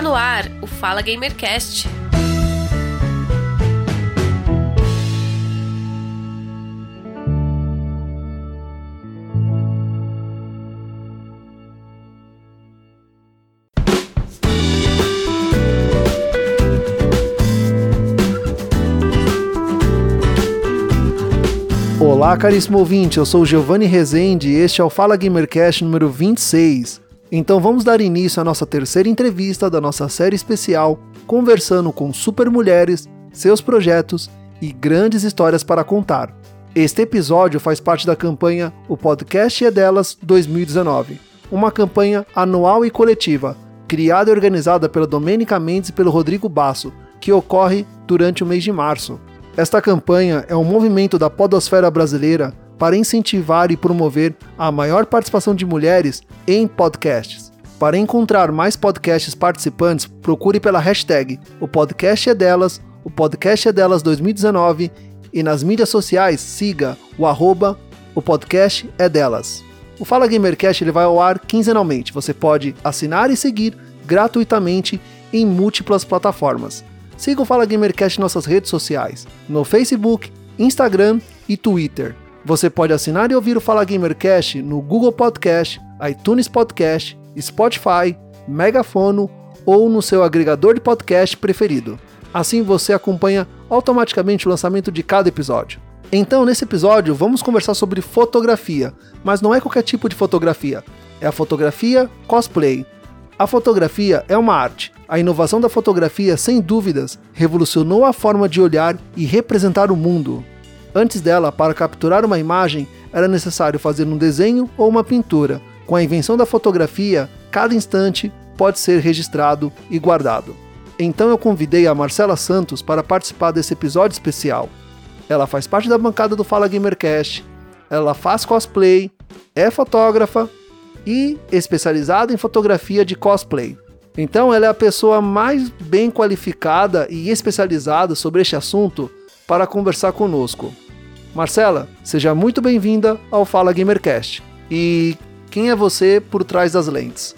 Está no ar o Fala Gamercast. Olá, caríssimo ouvinte, eu sou Giovanni Rezende e este é o Fala Gamercast número 26. Então vamos dar início à nossa terceira entrevista da nossa série especial, conversando com super mulheres, seus projetos e grandes histórias para contar. Este episódio faz parte da campanha O Podcast é Delas 2019, uma campanha anual e coletiva, criada e organizada pela Domênica Mendes e pelo Rodrigo Basso, que ocorre durante o mês de março. Esta campanha é um movimento da podosfera brasileira para incentivar e promover a maior participação de mulheres em podcasts. Para encontrar mais podcasts participantes, procure pela hashtag O Podcast é Delas, o Podcast é Delas 2019 e nas mídias sociais siga o arroba O Podcast é Delas. O Fala Gamercast ele vai ao ar quinzenalmente. Você pode assinar e seguir gratuitamente em múltiplas plataformas. Siga o Fala Gamercast em nossas redes sociais, no Facebook, Instagram e Twitter. Você pode assinar e ouvir o Fala Gamercast no Google Podcast, iTunes Podcast, Spotify, Megafono ou no seu agregador de podcast preferido. Assim você acompanha automaticamente o lançamento de cada episódio. Então, nesse episódio, vamos conversar sobre fotografia, mas não é qualquer tipo de fotografia, é a fotografia cosplay. A fotografia é uma arte. A inovação da fotografia, sem dúvidas, revolucionou a forma de olhar e representar o mundo. Antes dela, para capturar uma imagem, era necessário fazer um desenho ou uma pintura. Com a invenção da fotografia, cada instante pode ser registrado e guardado. Então eu convidei a Marcela Santos para participar desse episódio especial. Ela faz parte da bancada do Fala Gamercast, ela faz cosplay, é fotógrafa e especializada em fotografia de cosplay. Então ela é a pessoa mais bem qualificada e especializada sobre este assunto para conversar conosco. Marcela, seja muito bem-vinda ao Fala Gamercast. E quem é você por trás das lentes?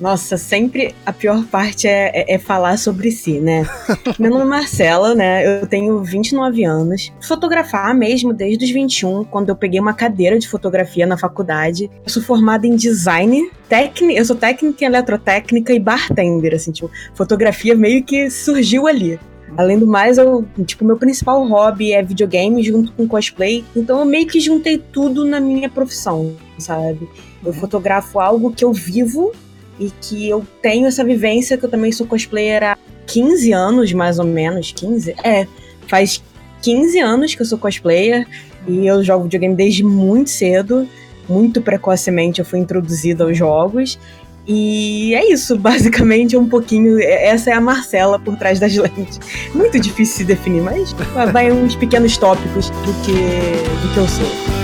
Nossa, sempre a pior parte é, é, é falar sobre si, né? Meu nome é Marcela, né? Eu tenho 29 anos. Fotografar mesmo desde os 21, quando eu peguei uma cadeira de fotografia na faculdade. Eu sou formada em design, técnica, eu sou técnica em eletrotécnica e bartender, assim, tipo, fotografia meio que surgiu ali. Além do mais, eu, tipo, meu principal hobby é videogame junto com cosplay. Então eu meio que juntei tudo na minha profissão, sabe? Eu fotografo algo que eu vivo e que eu tenho essa vivência, que eu também sou cosplayer há 15 anos, mais ou menos. 15? É, faz 15 anos que eu sou cosplayer e eu jogo videogame desde muito cedo. Muito precocemente eu fui introduzida aos jogos. E é isso, basicamente, um pouquinho. Essa é a Marcela por trás das lentes. Muito difícil se definir, mas vai uns pequenos tópicos do que, do que eu sou.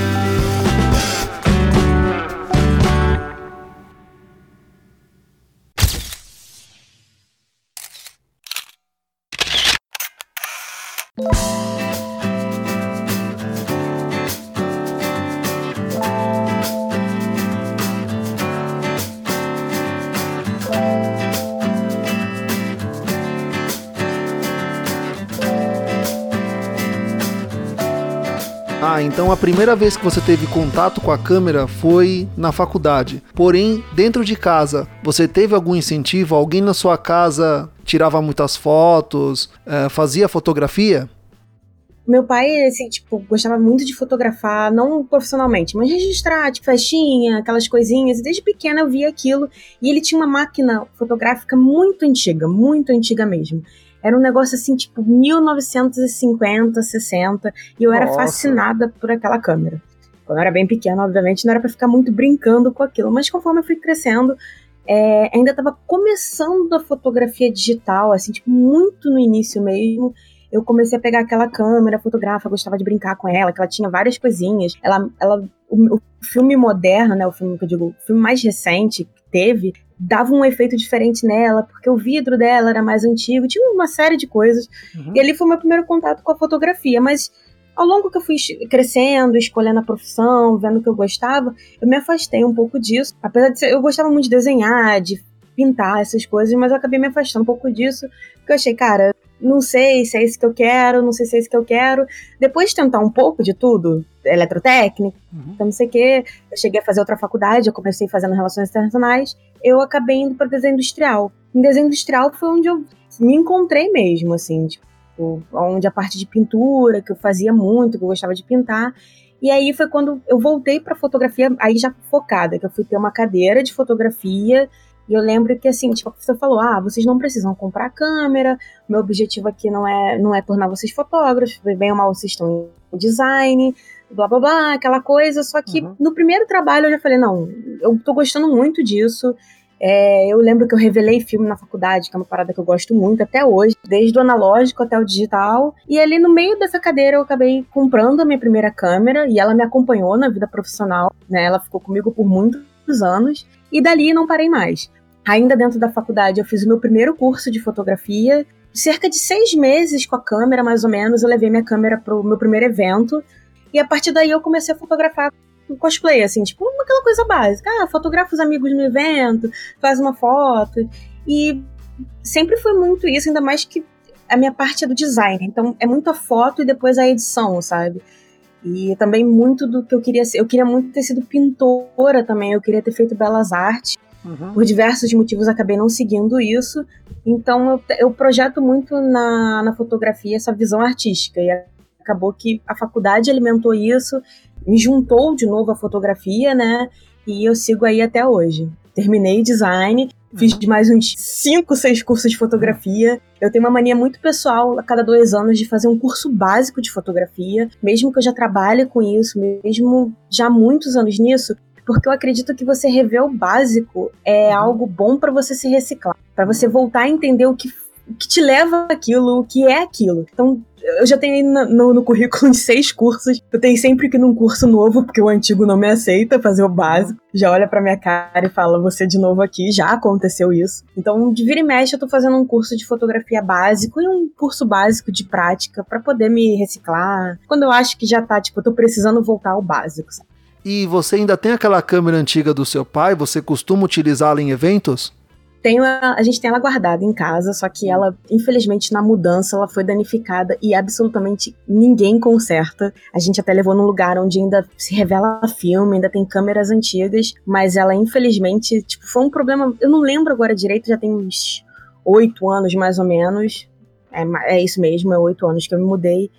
Então a primeira vez que você teve contato com a câmera foi na faculdade. Porém, dentro de casa, você teve algum incentivo? Alguém na sua casa tirava muitas fotos, eh, fazia fotografia? Meu pai, assim, tipo, gostava muito de fotografar, não profissionalmente, mas registrar, tipo, festinha, aquelas coisinhas. Desde pequena eu via aquilo. E ele tinha uma máquina fotográfica muito antiga, muito antiga mesmo. Era um negócio assim, tipo 1950, 60, e eu Nossa. era fascinada por aquela câmera. Quando eu era bem pequena, obviamente, não era para ficar muito brincando com aquilo, mas conforme eu fui crescendo, é, ainda estava começando a fotografia digital, assim, tipo, muito no início mesmo. Eu comecei a pegar aquela câmera fotográfica, gostava de brincar com ela, que ela tinha várias coisinhas. Ela, ela, o, o filme moderno, né, o filme que eu digo, o filme mais recente que teve, dava um efeito diferente nela, porque o vidro dela era mais antigo, tinha uma série de coisas. Uhum. E ali foi o meu primeiro contato com a fotografia, mas ao longo que eu fui crescendo, escolhendo a profissão, vendo o que eu gostava, eu me afastei um pouco disso. Apesar de ser, eu gostava muito de desenhar, de pintar essas coisas, mas eu acabei me afastando um pouco disso, porque eu achei, cara, não sei se é isso que eu quero, não sei se é isso que eu quero. Depois de tentar um pouco de tudo, eletrotécnica, uhum. então não sei o quê, eu cheguei a fazer outra faculdade, eu comecei fazendo relações internacionais, eu acabei indo para desenho industrial. Em desenho industrial foi onde eu me encontrei mesmo, assim, tipo, onde a parte de pintura, que eu fazia muito, que eu gostava de pintar. E aí foi quando eu voltei para fotografia, aí já focada, que eu fui ter uma cadeira de fotografia. E eu lembro que assim, tipo, a professora falou: "Ah, vocês não precisam comprar câmera. Meu objetivo aqui não é não é tornar vocês fotógrafos, bem ou mal vocês estão em design, blá blá blá, aquela coisa". Só que uhum. no primeiro trabalho eu já falei: "Não, eu tô gostando muito disso. É, eu lembro que eu revelei filme na faculdade, que é uma parada que eu gosto muito até hoje, desde o analógico até o digital. E ali no meio dessa cadeira eu acabei comprando a minha primeira câmera e ela me acompanhou na vida profissional, né? Ela ficou comigo por muitos anos e dali não parei mais. Ainda dentro da faculdade eu fiz o meu primeiro curso de fotografia. Cerca de seis meses com a câmera, mais ou menos, eu levei minha câmera para o meu primeiro evento. E a partir daí eu comecei a fotografar cosplay, assim, tipo, aquela coisa básica. Ah, fotografa os amigos no evento, faz uma foto. E sempre foi muito isso, ainda mais que a minha parte é do design. Então é muita foto e depois a edição, sabe? E também muito do que eu queria ser. Eu queria muito ter sido pintora também, eu queria ter feito belas artes. Uhum. Por diversos motivos acabei não seguindo isso. Então eu, eu projeto muito na, na fotografia essa visão artística. E acabou que a faculdade alimentou isso me juntou de novo a fotografia, né? E eu sigo aí até hoje. Terminei design, fiz uhum. mais uns 5, 6 cursos de fotografia. Eu tenho uma mania muito pessoal, a cada dois anos, de fazer um curso básico de fotografia, mesmo que eu já trabalhe com isso, mesmo já há muitos anos nisso, porque eu acredito que você rever o básico é uhum. algo bom para você se reciclar, para você voltar a entender o que, o que te leva aquilo, o que é aquilo. Então, eu já tenho no, no, currículo seis cursos. Eu tenho sempre que ir num curso novo, porque o antigo não me aceita fazer o básico. Já olha pra minha cara e fala, você de novo aqui, já aconteceu isso. Então, de vira e mexe, eu tô fazendo um curso de fotografia básico e um curso básico de prática para poder me reciclar. Quando eu acho que já tá, tipo, eu tô precisando voltar ao básico. Sabe? E você ainda tem aquela câmera antiga do seu pai? Você costuma utilizá-la em eventos? Tenho a, a gente tem ela guardada em casa, só que ela, infelizmente, na mudança, ela foi danificada e absolutamente ninguém conserta. A gente até levou num lugar onde ainda se revela filme, ainda tem câmeras antigas, mas ela, infelizmente, tipo, foi um problema. Eu não lembro agora direito, já tem uns oito anos mais ou menos. É, é isso mesmo, é oito anos que eu me mudei.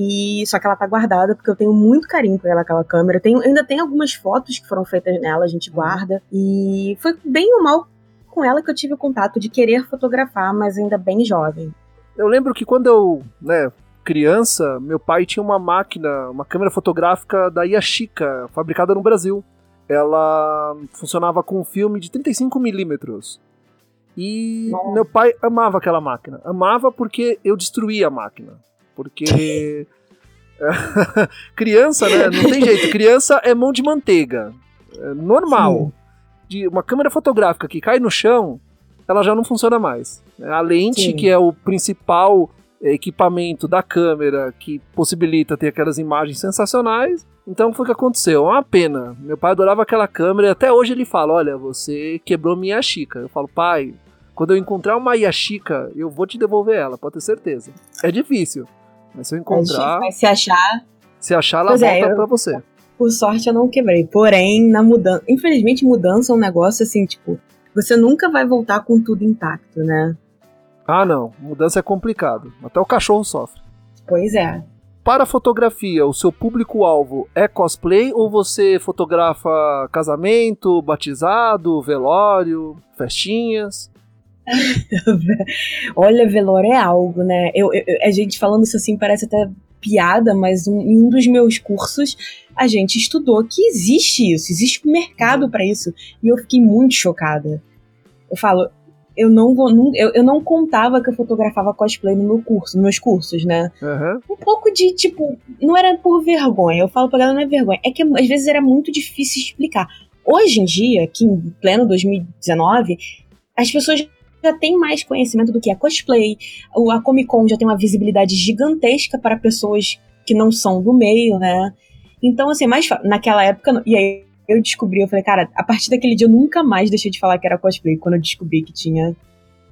E só que ela tá guardada porque eu tenho muito carinho por ela, aquela câmera. Tenho, ainda tem algumas fotos que foram feitas nela, a gente guarda. E foi bem ou mal com ela que eu tive o contato de querer fotografar, mas ainda bem jovem. Eu lembro que quando eu, né, criança, meu pai tinha uma máquina, uma câmera fotográfica da Yashica, fabricada no Brasil. Ela funcionava com um filme de 35mm. E Nossa. meu pai amava aquela máquina. Amava porque eu destruía a máquina. Porque. criança, né? Não tem jeito. Criança é mão de manteiga. É normal. Sim de uma câmera fotográfica que cai no chão, ela já não funciona mais. A lente, Sim. que é o principal equipamento da câmera que possibilita ter aquelas imagens sensacionais. Então foi o que aconteceu. É uma pena. Meu pai adorava aquela câmera e até hoje ele fala: Olha, você quebrou minha Yashica. Eu falo, pai, quando eu encontrar uma Yashica, eu vou te devolver ela, pode ter certeza. É difícil. Mas se eu encontrar. Mas se achar. Se achar, ela pois é, volta é, eu... pra você. Por sorte eu não quebrei. Porém, na mudança. Infelizmente, mudança é um negócio assim, tipo. Você nunca vai voltar com tudo intacto, né? Ah, não. Mudança é complicado. Até o cachorro sofre. Pois é. Para a fotografia, o seu público-alvo é cosplay ou você fotografa casamento, batizado, velório, festinhas? Olha, velório é algo, né? Eu, eu, a gente falando isso assim parece até piada, mas um, em um dos meus cursos a gente estudou que existe isso, existe um mercado para isso. E eu fiquei muito chocada. Eu falo, eu não vou. Eu, eu não contava que eu fotografava cosplay no meu curso, nos meus cursos, né? Uhum. Um pouco de, tipo, não era por vergonha. Eu falo pra galera, não é vergonha. É que às vezes era muito difícil explicar. Hoje em dia, aqui em pleno 2019, as pessoas já têm mais conhecimento do que é cosplay. A Comic Con já tem uma visibilidade gigantesca para pessoas que não são do meio, né? Então, assim, mais naquela época, e aí eu descobri, eu falei, cara, a partir daquele dia eu nunca mais deixei de falar que era cosplay, quando eu descobri que tinha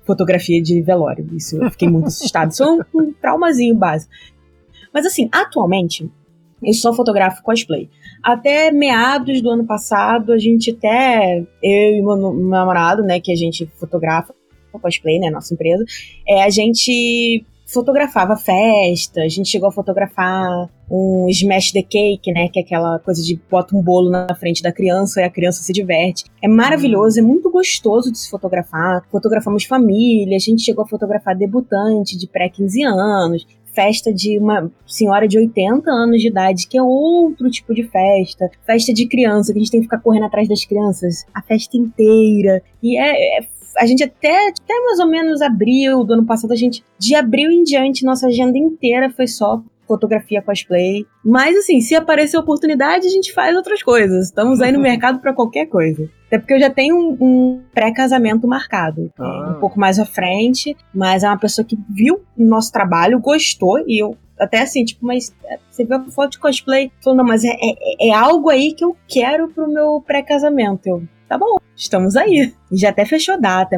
fotografia de velório. Isso eu fiquei muito assustada. Isso é um, um traumazinho básico. Mas assim, atualmente, eu só fotografo cosplay. Até meados do ano passado, a gente até, eu e meu namorado, né, que a gente fotografa cosplay, né, nossa empresa, é, a gente fotografava festa, a gente chegou a fotografar um smash the cake, né, que é aquela coisa de bota um bolo na frente da criança e a criança se diverte. É maravilhoso, é muito gostoso de se fotografar. Fotografamos família, a gente chegou a fotografar debutante de pré-15 anos, festa de uma senhora de 80 anos de idade, que é outro tipo de festa. Festa de criança, que a gente tem que ficar correndo atrás das crianças a festa inteira. E é, é a gente até, até mais ou menos abril do ano passado, a gente, de abril em diante, nossa agenda inteira foi só fotografia cosplay. Mas assim, se aparecer oportunidade, a gente faz outras coisas. Estamos aí no mercado para qualquer coisa. Até porque eu já tenho um, um pré-casamento marcado. Ah. Um pouco mais à frente, mas é uma pessoa que viu o nosso trabalho, gostou, e eu até assim, tipo, mas é, você viu a foto de cosplay? Falou, não, mas é, é, é algo aí que eu quero pro meu pré-casamento. Eu, tá bom, estamos aí. Já até fechou data,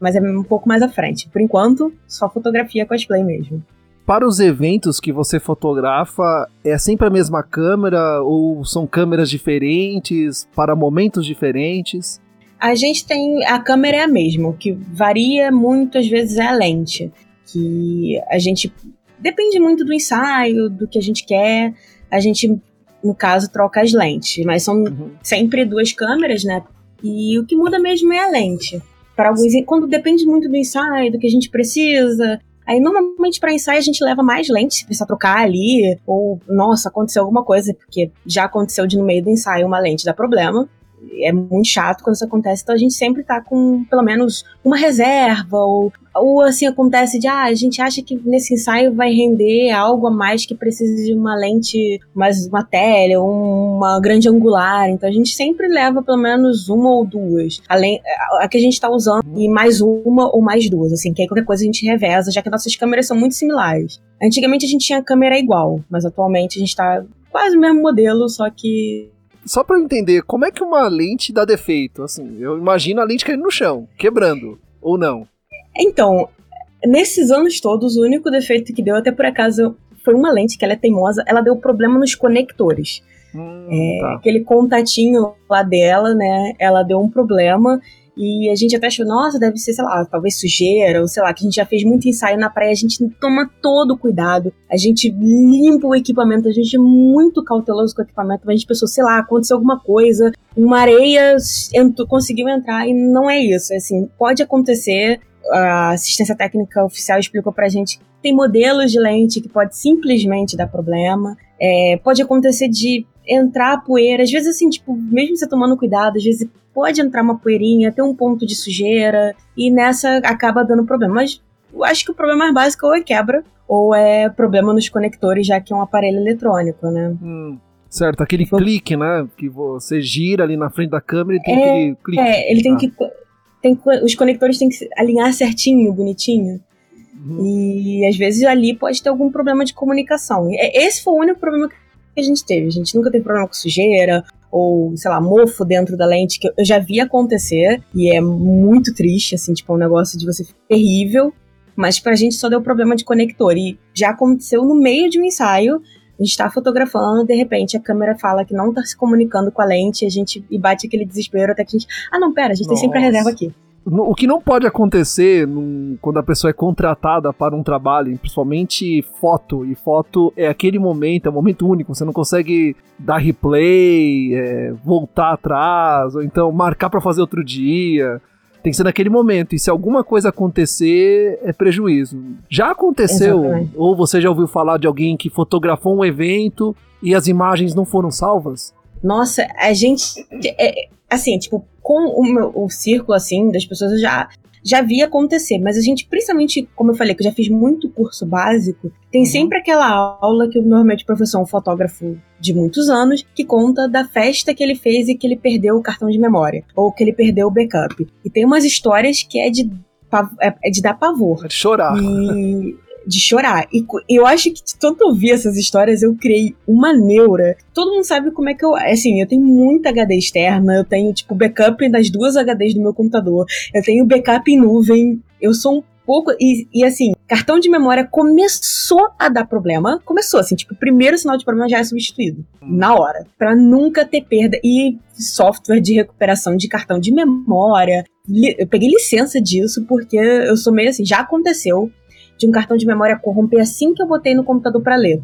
mas é um pouco mais à frente. Por enquanto, só fotografia cosplay mesmo. Para os eventos que você fotografa, é sempre a mesma câmera ou são câmeras diferentes para momentos diferentes? A gente tem a câmera é a mesma, o que varia muito às vezes é a lente, que a gente depende muito do ensaio, do que a gente quer. A gente no caso troca as lentes, mas são uhum. sempre duas câmeras, né? E o que muda mesmo é a lente. Para alguns, quando depende muito do ensaio, do que a gente precisa, Aí, normalmente, para ensaio, a gente leva mais lentes, se precisar trocar ali, ou, nossa, aconteceu alguma coisa, porque já aconteceu de no meio do ensaio uma lente dar problema é muito chato quando isso acontece, então a gente sempre tá com pelo menos uma reserva, ou, ou assim acontece de, ah, a gente acha que nesse ensaio vai render algo a mais que precisa de uma lente, mais uma tele, uma grande angular, então a gente sempre leva pelo menos uma ou duas, além a, a que a gente tá usando, e mais uma ou mais duas, assim, que aí qualquer coisa a gente reveza, já que nossas câmeras são muito similares. Antigamente a gente tinha câmera igual, mas atualmente a gente tá quase o mesmo modelo, só que só para eu entender, como é que uma lente dá defeito? Assim, eu imagino a lente caindo no chão, quebrando, ou não? Então, nesses anos todos, o único defeito que deu, até por acaso, foi uma lente que ela é teimosa, ela deu problema nos conectores. Hum, é, tá. Aquele contatinho lá dela, né? Ela deu um problema e a gente até achou, nossa, deve ser, sei lá, talvez sujeira, ou sei lá, que a gente já fez muito ensaio na praia, a gente toma todo o cuidado, a gente limpa o equipamento, a gente é muito cauteloso com o equipamento, mas a gente pensou, sei lá, aconteceu alguma coisa, uma areia entrou, conseguiu entrar, e não é isso, é assim, pode acontecer, a assistência técnica oficial explicou pra gente tem modelos de lente que pode simplesmente dar problema, é, pode acontecer de entrar poeira, às vezes assim, tipo, mesmo você tomando cuidado, às vezes pode entrar uma poeirinha, ter um ponto de sujeira, e nessa acaba dando problema. Mas eu acho que o problema mais básico ou é quebra, ou é problema nos conectores, já que é um aparelho eletrônico, né? Hum, certo, aquele clique, né? Que você gira ali na frente da câmera e tem é, aquele clique. É, ele tem ah. que. Tem, os conectores têm que alinhar certinho, bonitinho. Uhum. E às vezes ali pode ter algum problema de comunicação. Esse foi o único problema que a gente teve. A gente nunca teve problema com sujeira ou, sei lá, mofo dentro da lente, que eu já vi acontecer e é muito triste, assim, tipo, é um negócio de você ficar terrível. Mas pra gente só deu problema de conector. E já aconteceu no meio de um ensaio. A gente tá fotografando, de repente a câmera fala que não tá se comunicando com a lente, a gente e bate aquele desespero até que a gente. Ah, não, pera, a gente Nossa. tem sempre a reserva aqui. O que não pode acontecer num, quando a pessoa é contratada para um trabalho, principalmente foto, e foto é aquele momento, é um momento único, você não consegue dar replay, é, voltar atrás, ou então marcar para fazer outro dia. Tem que ser naquele momento, e se alguma coisa acontecer, é prejuízo. Já aconteceu, Exatamente. ou você já ouviu falar de alguém que fotografou um evento e as imagens não foram salvas? Nossa, a gente. É, assim, tipo, com o, meu, o círculo, assim, das pessoas, eu já, já vi acontecer. Mas a gente, principalmente, como eu falei, que eu já fiz muito curso básico, tem uhum. sempre aquela aula que normalmente o professor é um fotógrafo de muitos anos, que conta da festa que ele fez e que ele perdeu o cartão de memória, ou que ele perdeu o backup. E tem umas histórias que é de, é, é de dar pavor. É de chorar. E de chorar. E eu acho que de tanto ouvir essas histórias, eu criei uma neura. Todo mundo sabe como é que eu. Assim, eu tenho muita HD externa, eu tenho, tipo, backup das duas HDs do meu computador, eu tenho backup em nuvem. Eu sou um pouco. E, e, assim, cartão de memória começou a dar problema. Começou, assim, tipo, o primeiro sinal de problema já é substituído. Na hora. para nunca ter perda. E software de recuperação de cartão de memória. Eu peguei licença disso, porque eu sou meio assim, já aconteceu de um cartão de memória corromper assim que eu botei no computador para ler.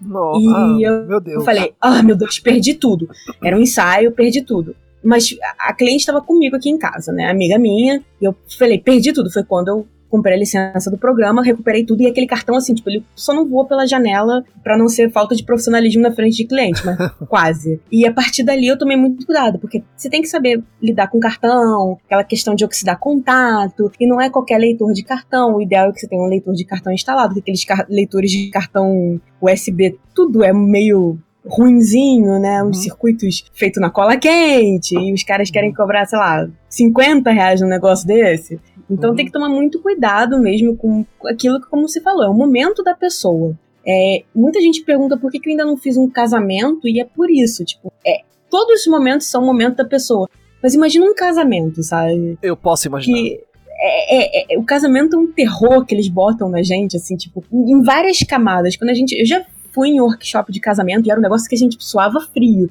Nossa, e eu, meu Deus. eu falei, ah, meu Deus, perdi tudo. Era um ensaio, perdi tudo. Mas a cliente estava comigo aqui em casa, né? Amiga minha. E eu falei, perdi tudo. Foi quando eu comprei a licença do programa, recuperei tudo e aquele cartão, assim, tipo, ele só não voa pela janela para não ser falta de profissionalismo na frente de cliente, mas quase. E a partir dali eu tomei muito cuidado, porque você tem que saber lidar com cartão, aquela questão de oxidar contato, e não é qualquer leitor de cartão. O ideal é que você tenha um leitor de cartão instalado, que aqueles leitores de cartão USB, tudo é meio ruinzinho, né? Uns uhum. circuitos feitos na cola quente, e os caras querem cobrar, sei lá, 50 reais num negócio desse. Então uhum. tem que tomar muito cuidado mesmo com aquilo que, como você falou, é o momento da pessoa. É, muita gente pergunta por que, que eu ainda não fiz um casamento, e é por isso, tipo, é, todos os momentos são o momento da pessoa. Mas imagina um casamento, sabe? Eu posso imaginar. Que é, é, é, o casamento é um terror que eles botam na gente, assim, tipo, em várias camadas. Quando a gente. Eu já fui em workshop de casamento e era um negócio que a gente suava frio.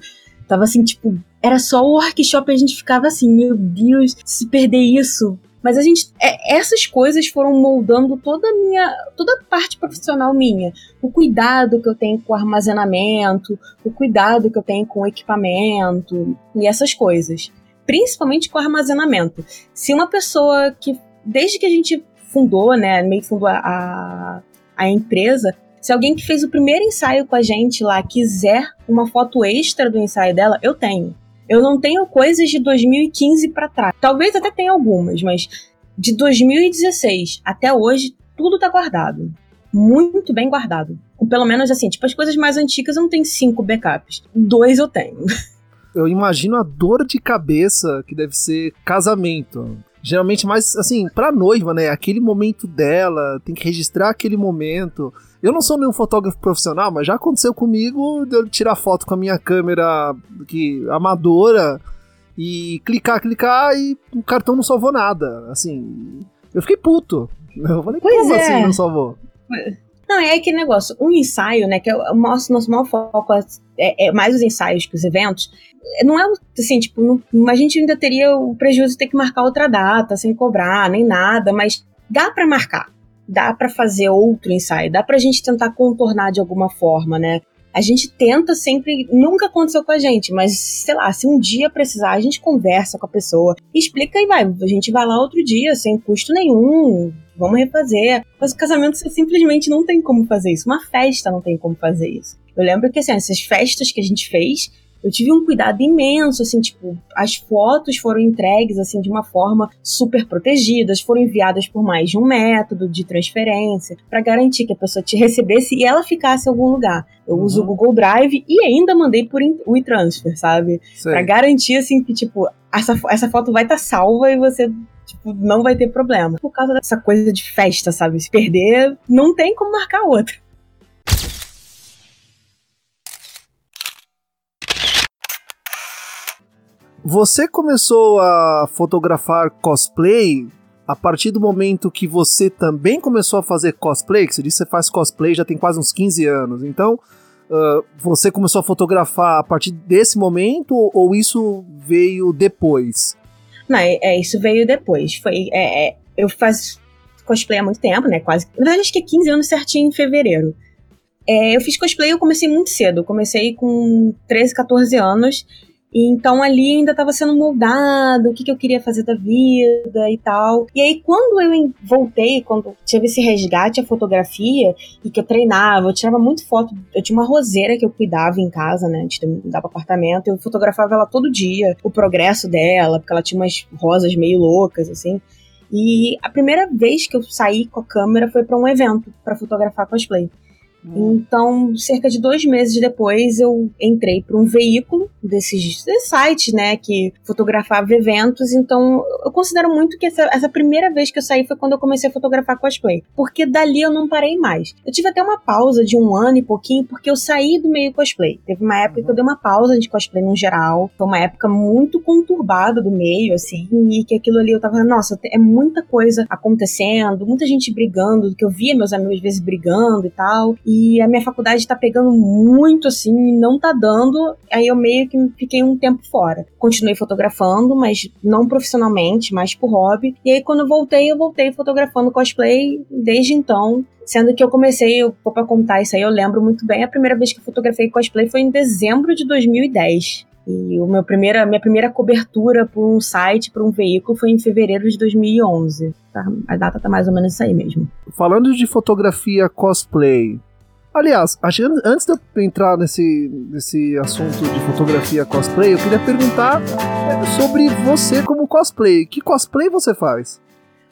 Tava assim, tipo, era só o workshop e a gente ficava assim, meu Deus, se perder isso, mas a gente. É, essas coisas foram moldando toda a minha. toda a parte profissional minha. O cuidado que eu tenho com o armazenamento, o cuidado que eu tenho com o equipamento e essas coisas. Principalmente com o armazenamento. Se uma pessoa que. Desde que a gente fundou, né? Meio fundou a, a, a empresa, se alguém que fez o primeiro ensaio com a gente lá quiser uma foto extra do ensaio dela, eu tenho. Eu não tenho coisas de 2015 para trás. Talvez até tenha algumas, mas de 2016 até hoje, tudo tá guardado. Muito bem guardado. Pelo menos assim, tipo, as coisas mais antigas eu não tenho cinco backups. Dois eu tenho. Eu imagino a dor de cabeça que deve ser casamento. Geralmente mais, assim, pra noiva, né? Aquele momento dela, tem que registrar aquele momento. Eu não sou nenhum fotógrafo profissional, mas já aconteceu comigo de eu tirar foto com a minha câmera que, amadora e clicar, clicar e o cartão não salvou nada. Assim, eu fiquei puto. Eu falei, pois como é. assim não salvou? Não, é aquele negócio, um ensaio, né, que é o nosso, nosso maior foco é, é, mais os ensaios que os eventos, não é assim, tipo, não, a gente ainda teria o prejuízo de ter que marcar outra data, sem cobrar, nem nada, mas dá para marcar dá para fazer outro ensaio, dá pra gente tentar contornar de alguma forma, né? A gente tenta sempre, nunca aconteceu com a gente, mas sei lá, se um dia precisar, a gente conversa com a pessoa, explica e vai. A gente vai lá outro dia, sem custo nenhum, vamos refazer. Mas o casamento você simplesmente não tem como fazer isso. Uma festa não tem como fazer isso. Eu lembro que assim, essas festas que a gente fez, eu tive um cuidado imenso, assim, tipo, as fotos foram entregues, assim, de uma forma super protegidas, foram enviadas por mais de um método de transferência, para garantir que a pessoa te recebesse e ela ficasse em algum lugar. Eu uhum. uso o Google Drive e ainda mandei por WeTransfer, sabe? Para garantir, assim, que, tipo, essa, essa foto vai estar tá salva e você tipo, não vai ter problema. Por causa dessa coisa de festa, sabe? Se perder, não tem como marcar outra. Você começou a fotografar cosplay a partir do momento que você também começou a fazer cosplay, que você disse que você faz cosplay já tem quase uns 15 anos. Então, uh, você começou a fotografar a partir desse momento ou isso veio depois? Não, é, é isso veio depois. Foi, é, é, eu faço cosplay há muito tempo, né? Quase. Na verdade, acho que é 15 anos certinho em fevereiro. É, eu fiz cosplay, eu comecei muito cedo. Comecei com 13, 14 anos. E então ali ainda estava sendo moldado, o que, que eu queria fazer da vida e tal. E aí quando eu voltei, quando tive esse resgate à fotografia e que eu treinava, eu tirava muito foto, eu tinha uma roseira que eu cuidava em casa, né, antes de mudar para apartamento, eu fotografava ela todo dia, o progresso dela, porque ela tinha umas rosas meio loucas assim. E a primeira vez que eu saí com a câmera foi para um evento para fotografar cosplay. Então, cerca de dois meses depois, eu entrei para um veículo desses, desses, sites, né, que fotografava eventos. Então, eu considero muito que essa, essa, primeira vez que eu saí foi quando eu comecei a fotografar cosplay, porque dali eu não parei mais. Eu tive até uma pausa de um ano e pouquinho, porque eu saí do meio cosplay. Teve uma época que eu dei uma pausa de cosplay no geral. Foi uma época muito conturbada do meio, assim, e que aquilo ali eu tava, nossa, é muita coisa acontecendo, muita gente brigando, que eu via meus amigos às vezes brigando e tal. E a minha faculdade tá pegando muito assim, não tá dando. Aí eu meio que fiquei um tempo fora. Continuei fotografando, mas não profissionalmente, mas por hobby. E aí quando eu voltei, eu voltei fotografando cosplay desde então. Sendo que eu comecei, eu vou pra contar isso aí, eu lembro muito bem. A primeira vez que eu fotografei cosplay foi em dezembro de 2010. E o meu primeira, minha primeira cobertura por um site, por um veículo, foi em fevereiro de 2011. Tá? A data tá mais ou menos isso aí mesmo. Falando de fotografia cosplay, Aliás, antes de eu entrar nesse, nesse assunto de fotografia cosplay, eu queria perguntar é, sobre você como cosplay. Que cosplay você faz?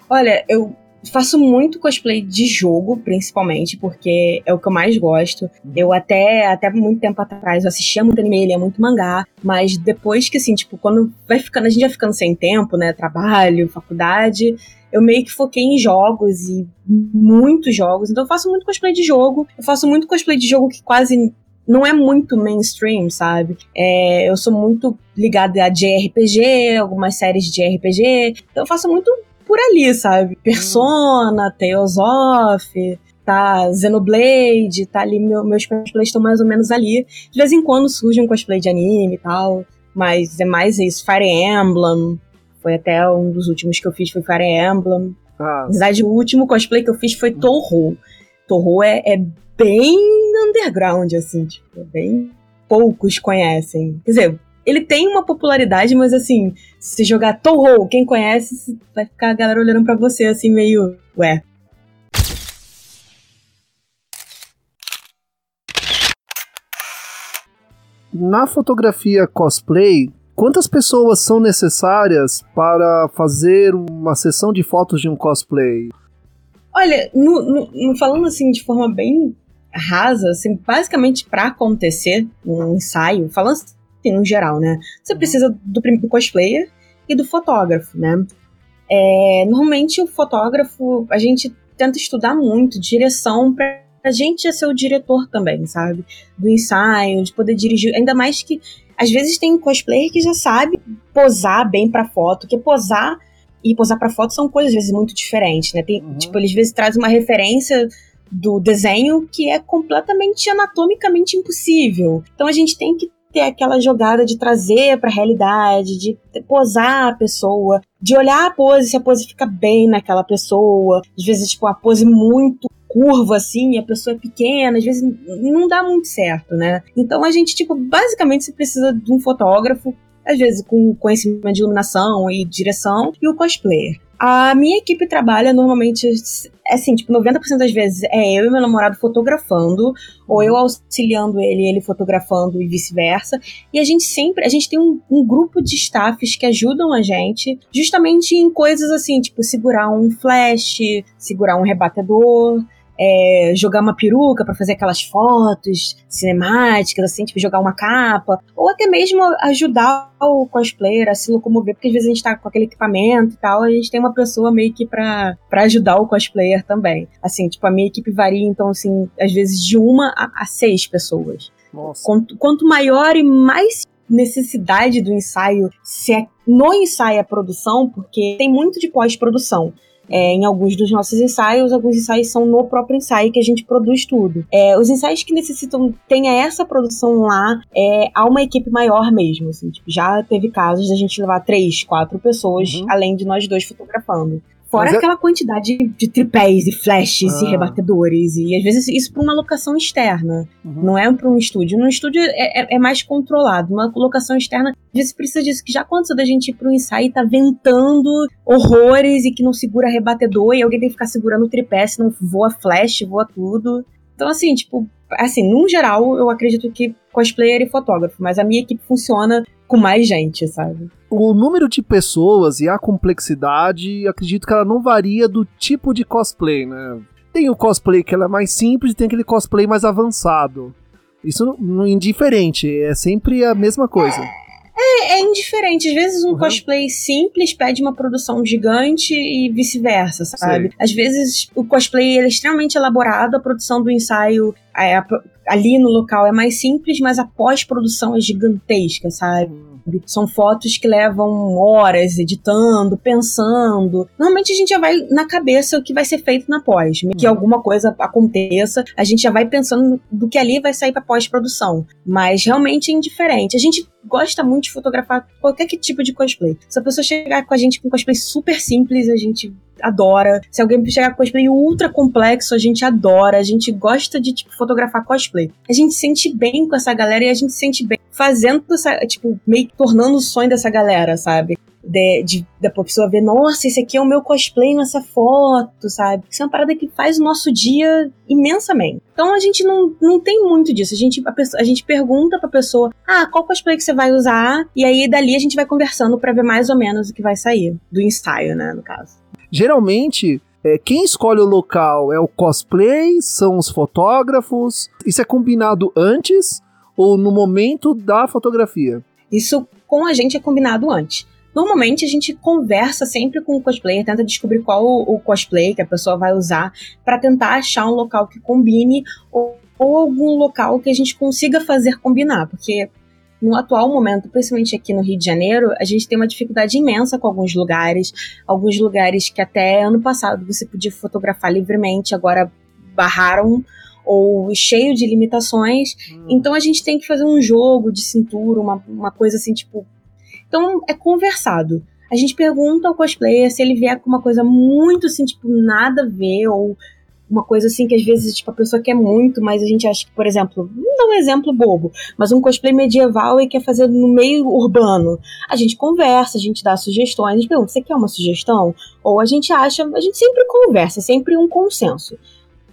Olha, eu faço muito cosplay de jogo, principalmente, porque é o que eu mais gosto. Uhum. Eu até, até muito tempo atrás eu assistia muito anime, lia muito mangá, mas depois que, assim, tipo, quando vai ficando, a gente vai ficando sem tempo, né, trabalho, faculdade, eu meio que foquei em jogos e muitos jogos. Então eu faço muito cosplay de jogo, eu faço muito cosplay de jogo que quase não é muito mainstream, sabe? É, eu sou muito ligada a JRPG, algumas séries de RPG, então eu faço muito por ali, sabe? Persona, Tales of, tá Xenoblade, tá ali, meu, meus cosplays estão mais ou menos ali. De vez em quando surge um cosplay de anime e tal, mas é mais isso, Fire Emblem, foi até um dos últimos que eu fiz, foi Fire Emblem. Ah. Na verdade, o último cosplay que eu fiz foi Torro. Torro é, é bem underground, assim, tipo, bem poucos conhecem. Quer dizer, ele tem uma popularidade, mas assim, se jogar Toho, quem conhece, vai ficar a galera olhando para você assim, meio, ué. Na fotografia cosplay, quantas pessoas são necessárias para fazer uma sessão de fotos de um cosplay? Olha, no, no, falando assim de forma bem rasa, assim, basicamente para acontecer um ensaio, falando no geral, né? Você precisa do, do cosplayer e do fotógrafo, né? É, normalmente o fotógrafo, a gente tenta estudar muito direção para a gente ser o diretor também, sabe? Do ensaio, de poder dirigir, ainda mais que às vezes tem cosplayer que já sabe posar bem para foto, que posar e posar para foto são coisas às vezes muito diferentes, né? Tem, uhum. tipo, eles às vezes trazem uma referência do desenho que é completamente anatomicamente impossível. Então a gente tem que ter aquela jogada de trazer para a realidade, de posar a pessoa, de olhar a pose se a pose fica bem naquela pessoa. Às vezes, tipo, a pose muito curva assim, a pessoa é pequena, às vezes não dá muito certo, né? Então a gente, tipo, basicamente se precisa de um fotógrafo, às vezes com conhecimento de iluminação e direção, e o cosplayer. A minha equipe trabalha normalmente, assim, tipo, 90% das vezes é eu e meu namorado fotografando, ou eu auxiliando ele, ele fotografando e vice-versa. E a gente sempre, a gente tem um, um, grupo de staffs que ajudam a gente, justamente em coisas assim, tipo, segurar um flash, segurar um rebatedor, é, jogar uma peruca para fazer aquelas fotos cinemáticas, assim, tipo, jogar uma capa, ou até mesmo ajudar o cosplayer a se locomover, porque às vezes a gente tá com aquele equipamento e tal, a gente tem uma pessoa meio que pra, pra ajudar o cosplayer também. Assim, tipo, a minha equipe varia, então, assim, às vezes de uma a, a seis pessoas. Nossa. Quanto, quanto maior e mais necessidade do ensaio, se é no ensaio a produção, porque tem muito de pós-produção é, em alguns dos nossos ensaios, alguns ensaios são no próprio ensaio que a gente produz tudo. É, os ensaios que necessitam tenha essa produção lá, é, há uma equipe maior mesmo. Assim, tipo, já teve casos da gente levar três, quatro pessoas, uhum. além de nós dois fotografando. Fora Mas é- aquela é... quantidade de tripés e flashes ah. e rebatedores. E às vezes isso para uma locação externa. Uhum. Não é para um estúdio. No estúdio é, é, é, mais controlado. Uma locação externa, às vezes precisa disso. Que já aconteceu da gente ir para um ensaio e tá ventando horrores e que não segura rebatedor e alguém tem que ficar segurando o tripé, senão voa flash, voa tudo. Então, assim, tipo, assim, num geral, eu acredito que cosplayer e fotógrafo, mas a minha equipe funciona com mais gente, sabe? O número de pessoas e a complexidade, acredito que ela não varia do tipo de cosplay, né? Tem o cosplay que ela é mais simples e tem aquele cosplay mais avançado. Isso não é indiferente, é sempre a mesma coisa. É, é indiferente. Às vezes um uhum. cosplay simples pede uma produção gigante e vice-versa, sabe? Às vezes o cosplay é extremamente elaborado, a produção do ensaio é, ali no local é mais simples, mas a pós-produção é gigantesca, sabe? Uhum. São fotos que levam horas editando, pensando. Normalmente a gente já vai na cabeça o que vai ser feito na pós. Que uhum. alguma coisa aconteça, a gente já vai pensando do que ali vai sair para pós-produção. Mas realmente é indiferente. A gente gosta muito de fotografar qualquer tipo de cosplay. Se a pessoa chegar com a gente com cosplay super simples, a gente adora. Se alguém chegar com cosplay ultra complexo, a gente adora. A gente gosta de, tipo, fotografar cosplay. A gente se sente bem com essa galera e a gente se sente bem fazendo, essa, tipo, meio que tornando o sonho dessa galera, sabe? De, de, da pessoa ver, nossa, esse aqui é o meu cosplay nessa foto, sabe? Isso é uma parada que faz o nosso dia imensamente. Então a gente não, não tem muito disso. A gente, a, pessoa, a gente pergunta pra pessoa, ah, qual cosplay que você vai usar? E aí dali a gente vai conversando para ver mais ou menos o que vai sair. Do ensaio, né, no caso. Geralmente, é, quem escolhe o local é o cosplay, são os fotógrafos. Isso é combinado antes ou no momento da fotografia? Isso com a gente é combinado antes. Normalmente a gente conversa sempre com o cosplayer, tenta descobrir qual o, cosplay que a pessoa vai usar para tentar achar um local que combine ou, ou algum local que a gente consiga fazer combinar, porque no atual momento, principalmente aqui no Rio de Janeiro, a gente tem uma dificuldade imensa com alguns lugares. Alguns lugares que até ano passado você podia fotografar livremente, agora barraram ou cheio de limitações. Hum. Então a gente tem que fazer um jogo de cintura, uma, uma coisa assim, tipo. Então é conversado. A gente pergunta ao cosplayer se ele vier com uma coisa muito assim, tipo, nada a ver, ou uma coisa assim que às vezes tipo, a pessoa quer muito, mas a gente acha que, por exemplo, dar um exemplo bobo, mas um cosplay medieval e quer fazer no meio urbano. A gente conversa, a gente dá sugestões, a gente pergunta, você quer uma sugestão? Ou a gente acha, a gente sempre conversa, sempre um consenso.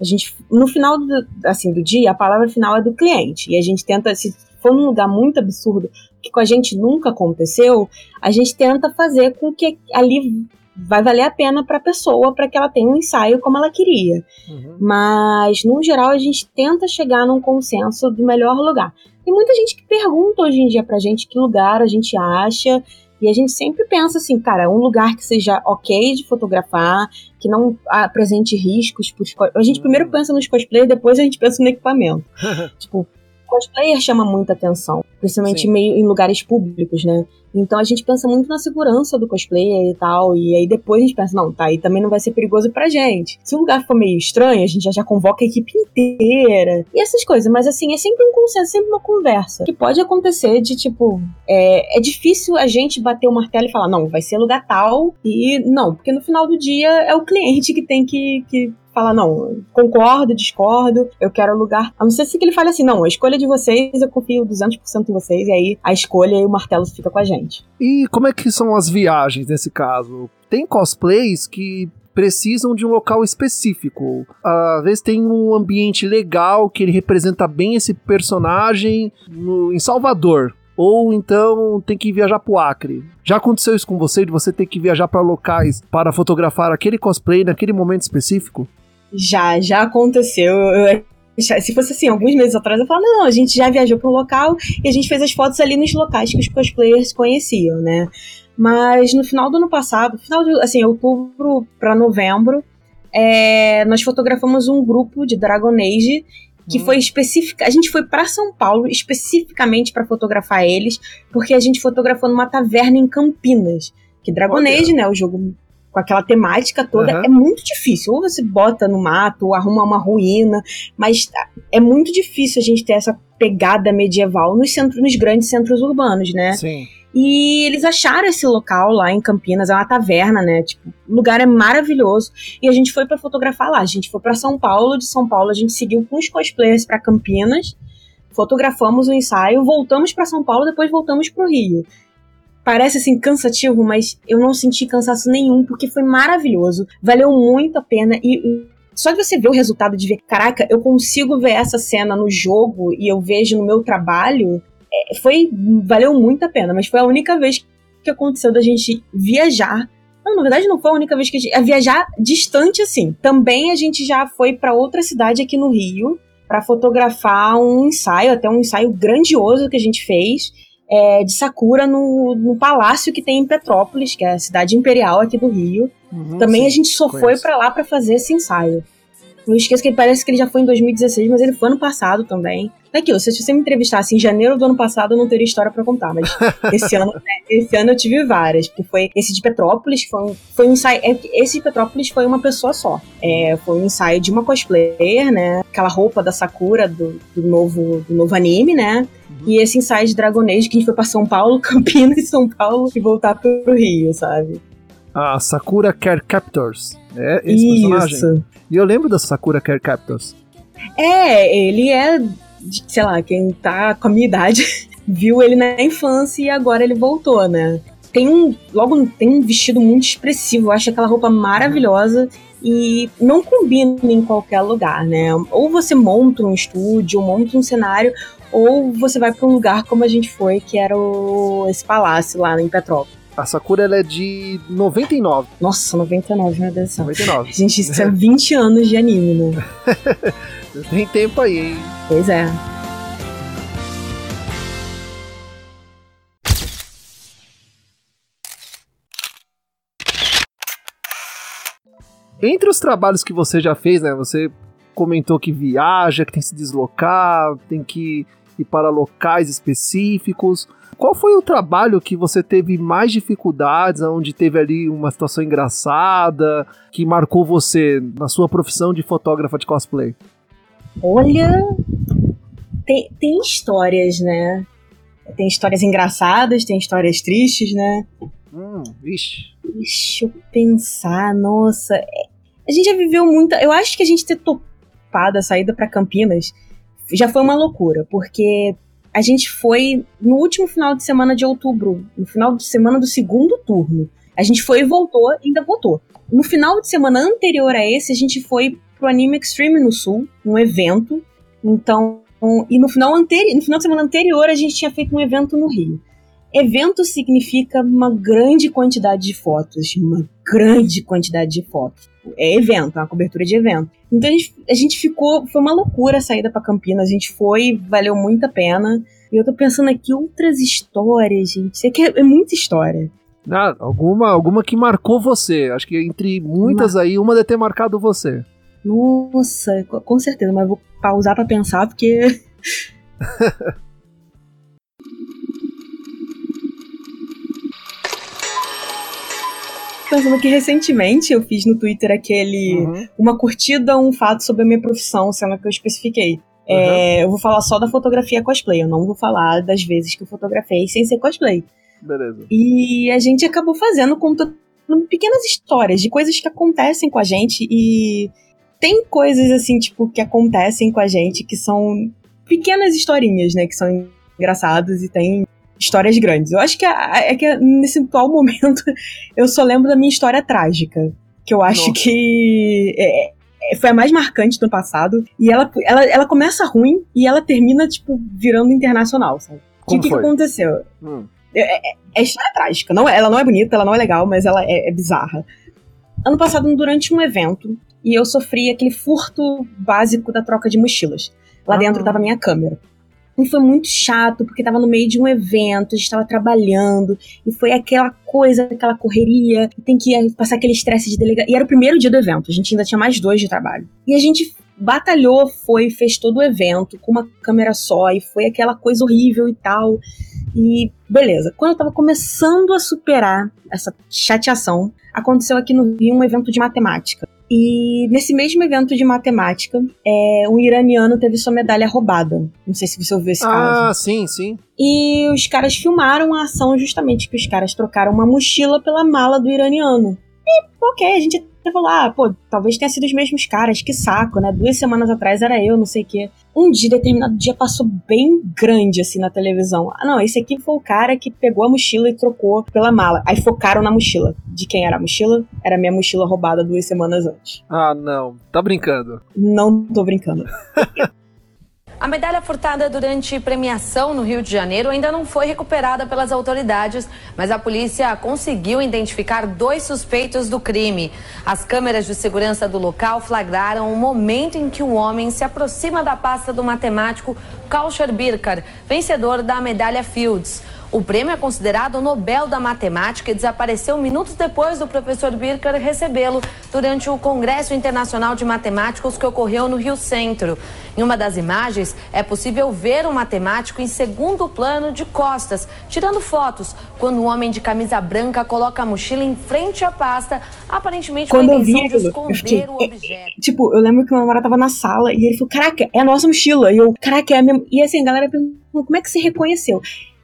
A gente, no final do, assim, do dia, a palavra final é do cliente. E a gente tenta, se for num lugar muito absurdo, com a gente nunca aconteceu, a gente tenta fazer com que ali vai valer a pena para a pessoa para que ela tenha um ensaio como ela queria. Uhum. Mas, no geral, a gente tenta chegar num consenso do melhor lugar. Tem muita gente que pergunta hoje em dia pra gente que lugar a gente acha. E a gente sempre pensa assim, cara, um lugar que seja ok de fotografar, que não apresente riscos. Pros... A gente primeiro uhum. pensa nos cosplayers, depois a gente pensa no equipamento. tipo, cosplayer chama muita atenção, principalmente meio em lugares públicos, né? Então a gente pensa muito na segurança do cosplayer e tal, e aí depois a gente pensa, não, tá, aí também não vai ser perigoso pra gente. Se o lugar for meio estranho, a gente já, já convoca a equipe inteira. E essas coisas, mas assim, é sempre um consenso, sempre uma conversa. Que pode acontecer de, tipo, é, é difícil a gente bater o martelo e falar, não, vai ser lugar tal, e não, porque no final do dia é o cliente que tem que, que fala, não, concordo, discordo, eu quero lugar. A não ser se ele fale assim, não, a escolha de vocês, eu confio 200% em vocês, e aí a escolha e o martelo fica com a gente. E como é que são as viagens nesse caso? Tem cosplays que precisam de um local específico. Às vezes tem um ambiente legal que ele representa bem esse personagem no, em Salvador. Ou então tem que viajar pro Acre. Já aconteceu isso com você, de você ter que viajar para locais para fotografar aquele cosplay naquele momento específico? Já, já aconteceu. Eu, se fosse assim, alguns meses atrás, eu falava, não, a gente já viajou para um local e a gente fez as fotos ali nos locais que os cosplayers conheciam, né? Mas no final do ano passado, final de, assim, outubro para novembro, é, nós fotografamos um grupo de Dragon Age que hum. foi específica. A gente foi para São Paulo especificamente para fotografar eles, porque a gente fotografou numa taverna em Campinas. Que Dragon Age, né, o jogo com aquela temática toda, uhum. é muito difícil. Ou você bota no mato, ou arruma uma ruína, mas é muito difícil a gente ter essa pegada medieval nos centros, nos grandes centros urbanos, né? Sim. E eles acharam esse local lá em Campinas, é uma taverna, né? Tipo, o lugar é maravilhoso. E a gente foi para fotografar lá. A gente foi para São Paulo, de São Paulo a gente seguiu com os cosplayers para Campinas, fotografamos o ensaio, voltamos para São Paulo, depois voltamos pro Rio parece assim cansativo, mas eu não senti cansaço nenhum, porque foi maravilhoso. Valeu muito a pena e, só de você ver o resultado de ver, caraca, eu consigo ver essa cena no jogo e eu vejo no meu trabalho, é, foi valeu muito a pena, mas foi a única vez que aconteceu da gente viajar Não, na verdade não foi a única vez que a gente. É viajar distante assim. Também a gente já foi para outra cidade aqui no Rio para fotografar um ensaio, até um ensaio grandioso que a gente fez. É, de Sakura no, no palácio que tem em Petrópolis, que é a cidade imperial aqui do Rio. Uhum, Também sim, a gente só conheço. foi para lá para fazer esse ensaio. Não esqueça que ele parece que ele já foi em 2016, mas ele foi ano passado também. É aquilo, se você me entrevistasse em janeiro do ano passado, eu não teria história para contar, mas esse ano, né, esse ano eu tive várias, porque foi esse de Petrópolis, foi um, foi um ensaio, é, esse de Petrópolis foi uma pessoa só. É, foi um ensaio de uma cosplayer, né, aquela roupa da Sakura do, do novo, do novo anime, né, uhum. e esse ensaio de Dragon Age que a gente foi pra São Paulo, Campinas e São Paulo, e voltar pro Rio, sabe? A Sakura Care Captors. É esse Isso. personagem. E eu lembro da Sakura Care Captors. É, ele é, sei lá, quem tá com a minha idade viu ele na infância e agora ele voltou, né? Tem um, logo tem um vestido muito expressivo, eu acho aquela roupa maravilhosa e não combina em qualquer lugar, né? Ou você monta um estúdio, monta um cenário, ou você vai para um lugar como a gente foi, que era o, esse palácio lá em Petrópolis. A Sakura ela é de 99. Nossa, 99, meu Deus do céu. 99. Gente, isso é 20 anos de anime, né? Tem tempo aí, hein? Pois é. Entre os trabalhos que você já fez, né? Você comentou que viaja, que tem que se deslocar, tem que ir para locais específicos. Qual foi o trabalho que você teve mais dificuldades, onde teve ali uma situação engraçada, que marcou você na sua profissão de fotógrafa de cosplay? Olha, tem, tem histórias, né? Tem histórias engraçadas, tem histórias tristes, né? Hum, vixe. Deixa eu pensar, nossa. É, a gente já viveu muita. Eu acho que a gente ter topado a saída para Campinas já foi uma loucura, porque a gente foi no último final de semana de outubro, no final de semana do segundo turno. A gente foi e voltou, ainda voltou. No final de semana anterior a esse, a gente foi pro Anime Extreme no Sul, um evento. Então, e no final, anteri no final de semana anterior, a gente tinha feito um evento no Rio. Evento significa uma grande quantidade de fotos, uma grande quantidade de fotos. É evento, é uma cobertura de evento. Então a gente, a gente ficou, foi uma loucura a saída para Campinas, a gente foi, valeu muito a pena. E eu tô pensando aqui outras histórias, gente. Isso aqui é, é muita história. Ah, alguma, alguma que marcou você. Acho que entre muitas aí, uma deve ter marcado você. Nossa, com certeza, mas vou pausar para pensar porque pensando que recentemente eu fiz no Twitter aquele uhum. uma curtida, um fato sobre a minha profissão, sendo que eu especifiquei. É, uhum. É, eu vou falar só da fotografia cosplay, eu não vou falar das vezes que eu fotografei sem ser cosplay. Beleza. E a gente acabou fazendo, contando pequenas histórias de coisas que acontecem com a gente e tem coisas assim, tipo, que acontecem com a gente que são pequenas historinhas, né, que são engraçadas e tem histórias grandes. Eu acho que é, é que nesse atual momento eu só lembro da minha história trágica. Que eu acho Nossa. que é, é, foi a mais marcante do passado. E ela, ela, ela começa ruim e ela termina, tipo, virando internacional, sabe? O que, que, aconteceu? Hum. É, é, é, história trágica. Não, ela não é bonita, ela não é legal, mas ela é, é bizarra. Ano passado, durante um evento, e eu sofri aquele furto básico da troca de mochilas. Lá ah. dentro tava minha câmera. E foi muito chato, porque tava no meio de um evento, a gente tava trabalhando, e foi aquela coisa, aquela correria, tem que passar aquele estresse de delegar. E era o primeiro dia do evento, a gente ainda tinha mais dois de trabalho. E a gente batalhou, foi, fez todo o evento com uma câmera só, e foi aquela coisa horrível e tal. E beleza, quando eu tava começando a superar essa chateação, aconteceu aqui no Rio um evento de matemática. E nesse mesmo evento de matemática, é, um iraniano teve sua medalha roubada. Não sei se você ouviu esse ah, caso. Ah, sim, sim. E os caras filmaram a ação justamente que os caras trocaram uma mochila pela mala do iraniano. E, ok, a gente até falou, ah, pô, talvez tenha sido os mesmos caras, que saco, né? Duas semanas atrás era eu, não sei o quê um dia, determinado dia, passou bem grande assim na televisão. Ah, não, esse aqui foi o cara que pegou a mochila e trocou pela mala. Aí focaram na mochila. De quem era a mochila? Era minha mochila roubada duas semanas antes. Ah, não. Tá brincando? Não tô brincando. A medalha furtada durante premiação no Rio de Janeiro ainda não foi recuperada pelas autoridades, mas a polícia conseguiu identificar dois suspeitos do crime. As câmeras de segurança do local flagraram o momento em que um homem se aproxima da pasta do matemático Kauscher Birkar, vencedor da medalha Fields. O prêmio é considerado o Nobel da Matemática e desapareceu minutos depois do professor Birker recebê-lo durante o Congresso Internacional de Matemáticos que ocorreu no Rio Centro. Em uma das imagens, é possível ver o matemático em segundo plano de costas, tirando fotos, quando um homem de camisa branca coloca a mochila em frente à pasta, aparentemente quando com a intenção de esconder fiquei, o objeto. Tipo, eu lembro que meu namorado tava na sala e ele falou, caraca, é a nossa mochila. E eu, caraca, é a minha... E assim, a galera perguntou, como é que você reconheceu?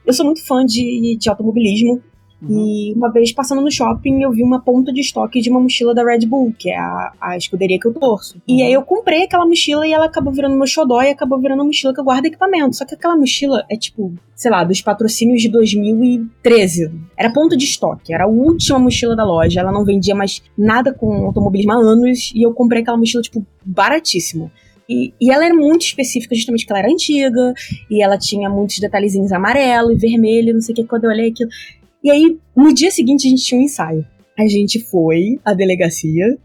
Eu sou muito fã de, de automobilismo. Uhum. E uma vez passando no shopping, eu vi uma ponta de estoque de uma mochila da Red Bull, que é a, a escuderia que eu torço. Uhum. E aí eu comprei aquela mochila e ela acabou virando meu xodó e acabou virando a mochila que eu guardo equipamento. Só que aquela mochila é tipo, sei lá, dos patrocínios de 2013. Era ponta de estoque, era a última mochila da loja. Ela não vendia mais nada com automobilismo há anos e eu comprei aquela mochila, tipo, baratíssimo. E, e, ela era muito específica, justamente porque ela era antiga, e ela tinha muitos detalhezinhos amarelo e vermelho, não sei o que, quando eu olhei aquilo. E aí, no dia seguinte, a gente tinha um ensaio. A gente foi à delegacia,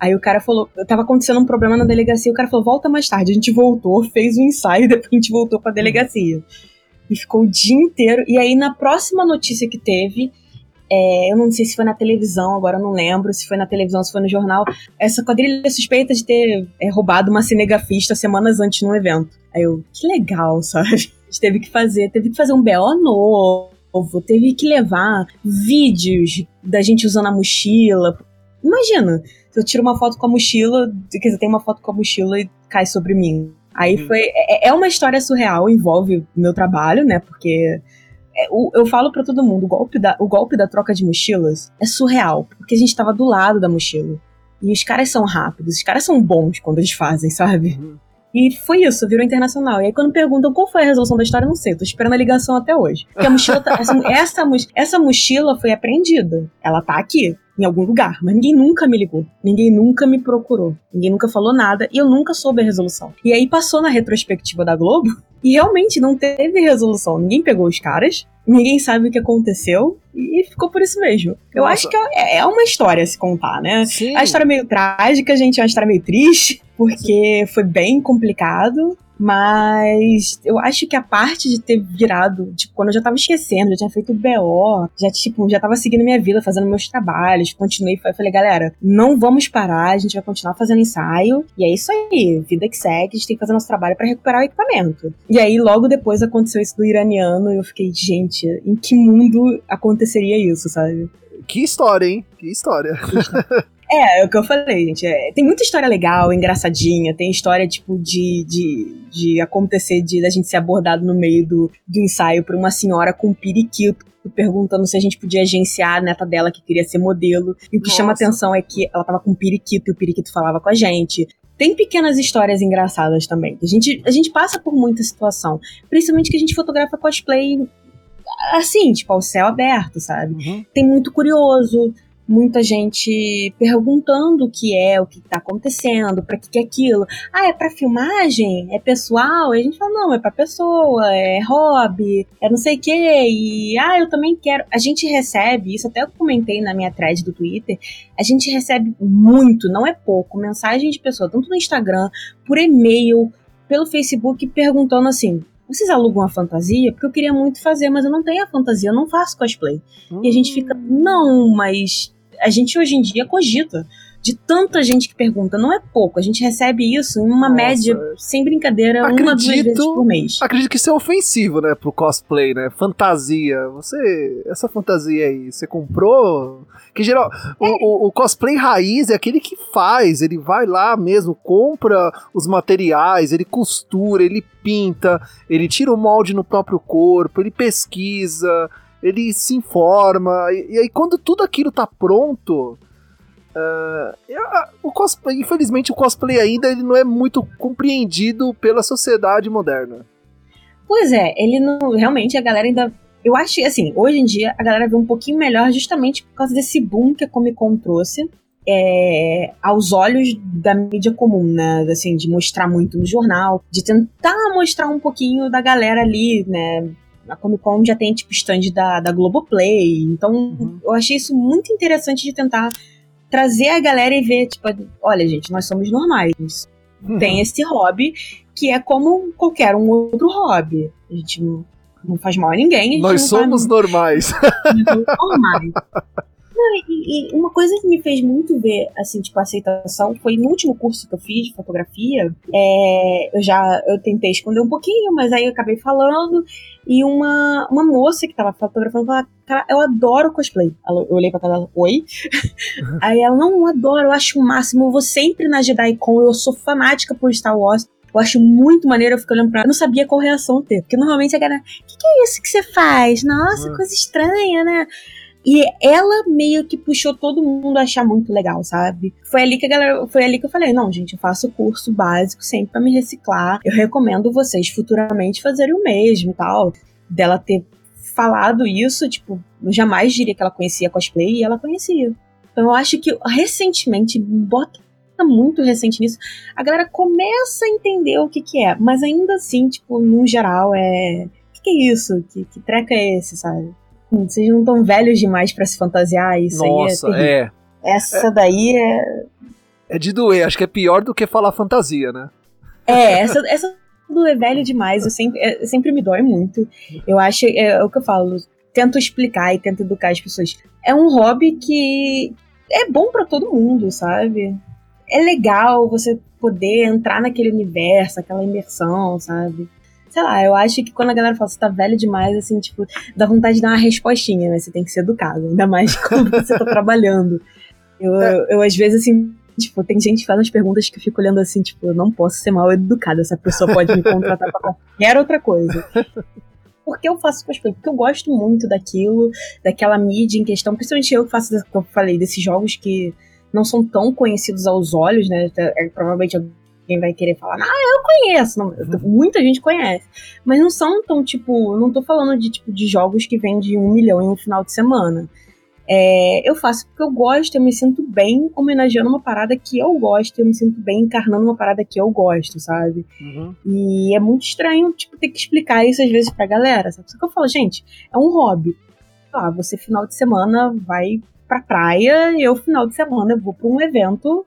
aí o cara falou, tava acontecendo um problema na delegacia, o cara falou, volta mais tarde. A gente voltou, fez o ensaio, depois a gente voltou pra delegacia. E ficou o dia inteiro. E aí, na próxima notícia que teve, é, eu não sei se foi na televisão, agora eu não lembro se foi na televisão, se foi no jornal. Essa quadrilha é suspeita de ter é, roubado uma cinegrafista semanas antes num evento. Aí eu, que legal, sabe? A gente teve que fazer, teve que fazer um BO novo, teve que levar vídeos da gente usando a mochila. Imagina, se eu tiro uma foto com a mochila, quer dizer, tem uma foto com a mochila e cai sobre mim. Aí uhum. foi. É, é uma história surreal, envolve o meu trabalho, né? Porque eu falo para todo mundo, o golpe, da, o golpe da troca de mochilas é surreal, porque a gente tava do lado da mochila. E os caras são rápidos, os caras são bons quando eles fazem, sabe? Uhum. E foi isso, virou internacional. E aí, quando perguntam qual foi a resolução da história, eu não sei, tô esperando a ligação até hoje. Porque a mochila tá, essa, essa, essa mochila foi apreendida. Ela tá aqui em algum lugar, mas ninguém nunca me ligou, ninguém nunca me procurou, ninguém nunca falou nada e eu nunca soube a resolução. E aí passou na retrospectiva da Globo e realmente não teve resolução. Ninguém pegou os caras, ninguém sabe o que aconteceu e ficou por isso mesmo. Eu Nossa. acho que é, é uma história a se contar, né? Sim. A história é meio trágica, gente, é uma história meio triste, porque Sim. foi bem complicado. Mas eu acho que a parte de ter virado, tipo, quando eu já tava esquecendo, já tinha feito o BO, já, tipo, já tava seguindo minha vida, fazendo meus trabalhos, continuei, falei, galera, não vamos parar, a gente vai continuar fazendo ensaio, e é isso aí, vida que segue, a gente tem que fazer nosso trabalho para recuperar o equipamento. E aí, logo depois aconteceu isso do iraniano, e eu fiquei, gente, em que mundo aconteceria isso, sabe? Que história, hein? Que história. É, é o que eu falei, gente. É, tem muita história legal, engraçadinha. Tem história, tipo, de, de, de acontecer, de a gente ser abordado no meio do, do ensaio por uma senhora com periquito perguntando se a gente podia agenciar a neta dela que queria ser modelo. E o que Nossa. chama atenção é que ela tava com um periquito e o periquito falava com a gente. Tem pequenas histórias engraçadas também. A gente, a gente passa por muita situação. Principalmente que a gente fotografa cosplay assim, tipo, ao céu aberto, sabe? Uhum. Tem muito curioso, muita gente perguntando o que é, o que tá acontecendo, para que, que é aquilo. Ah, é para filmagem? É pessoal? E a gente fala, não, é para pessoa, é hobby, é não sei o quê. E ah, eu também quero. A gente recebe, isso até eu comentei na minha thread do Twitter, a gente recebe muito, não é pouco, mensagem de pessoa, tanto no Instagram, por e-mail, pelo Facebook, perguntando assim: vocês alugam a fantasia? Porque eu queria muito fazer, mas eu não tenho a fantasia, eu não faço cosplay. Hum. E a gente fica, não, mas a gente hoje em dia cogita de tanta gente que pergunta. Não é pouco. A gente recebe isso em uma Nossa. média, sem brincadeira, acredito, uma, duas vezes por mês. Acredito que isso é ofensivo, né, pro cosplay, né? Fantasia. Você. Essa fantasia aí, você comprou. Que geral. É. O, o, o, cosplay raiz é aquele que faz. Ele vai lá mesmo, compra os materiais, ele costura, ele pinta, ele tira o molde no próprio corpo, ele pesquisa ele se informa, e, e aí quando tudo aquilo tá pronto, uh, o cosplay, infelizmente o cosplay ainda ele não é muito compreendido pela sociedade moderna. Pois é, ele não. Realmente a galera ainda. Eu acho que, assim, hoje em dia a galera vê um pouquinho melhor justamente por causa desse boom que a Comic Con trouxe. é, aos olhos da mídia comum, né? Assim, de mostrar muito no jornal, de tentar mostrar um pouquinho da galera ali, né? A Comic Con já tem, tipo, stand da, da Globoplay. Então, uhum. eu achei isso muito interessante de tentar trazer a galera e ver, tipo, olha, gente, nós somos normais. Uhum. Tem esse hobby que é como qualquer um outro hobby. A gente não faz mal a ninguém. A nós somos normais. Nós somos normais. E, e, uma coisa que me fez muito ver, assim, tipo, aceitação foi no último curso que eu fiz de fotografia. É, eu já eu tentei esconder um pouquinho, mas aí eu acabei falando. E uma, uma moça que tava fotografando falou: Cara, eu adoro cosplay. Eu olhei pra cara dela, oi? aí ela, não, eu adoro, eu acho o máximo. Eu vou sempre na JediCon, eu sou fanática por Star Wars. Eu acho muito maneiro, eu fico olhando pra ela. Eu não sabia qual reação ter. Porque normalmente a galera, o que, que é isso que você faz? Nossa, uhum. coisa estranha, né? E ela meio que puxou todo mundo a achar muito legal, sabe? Foi ali que a galera, foi ali que eu falei, não, gente, eu faço curso básico sempre para me reciclar. Eu recomendo vocês futuramente fazerem o mesmo e tal. Dela ter falado isso, tipo, eu jamais diria que ela conhecia cosplay e ela conhecia. Então eu acho que recentemente, bota muito recente nisso, a galera começa a entender o que que é, mas ainda assim, tipo, no geral, é. O que, que é isso? Que, que treca é esse, sabe? Vocês não estão velhos demais para se fantasiar, isso Nossa, aí é, é. Essa é, daí é. É de doer, acho que é pior do que falar fantasia, né? É, essa, essa do é velho demais, eu sempre, é, sempre me dói muito. Eu acho, é, é o que eu falo, tento explicar e tento educar as pessoas. É um hobby que é bom para todo mundo, sabe? É legal você poder entrar naquele universo, aquela imersão, sabe? Sei lá, eu acho que quando a galera fala você tá velho demais, assim, tipo, dá vontade de dar uma respostinha, né? Você tem que ser educado, ainda mais quando você tá trabalhando. Eu, é. eu, eu, às vezes, assim, tipo, tem gente que faz umas perguntas que eu fico olhando assim, tipo, eu não posso ser mal educada, essa pessoa pode me contratar pra qualquer outra coisa. Por que eu faço cosplay? Porque eu gosto muito daquilo, daquela mídia em questão, principalmente eu que faço, como eu falei, desses jogos que não são tão conhecidos aos olhos, né? É, provavelmente quem vai querer falar, ah, eu conheço. Não, muita gente conhece. Mas não são tão, tipo, não tô falando de tipo de jogos que vendem um milhão em um final de semana. É, eu faço porque eu gosto, eu me sinto bem homenageando uma parada que eu gosto, eu me sinto bem encarnando uma parada que eu gosto, sabe? Uhum. E é muito estranho, tipo, ter que explicar isso às vezes pra galera, sabe? Só que eu falo, gente, é um hobby. Ah, você final de semana vai pra praia, e eu final de semana eu vou pra um evento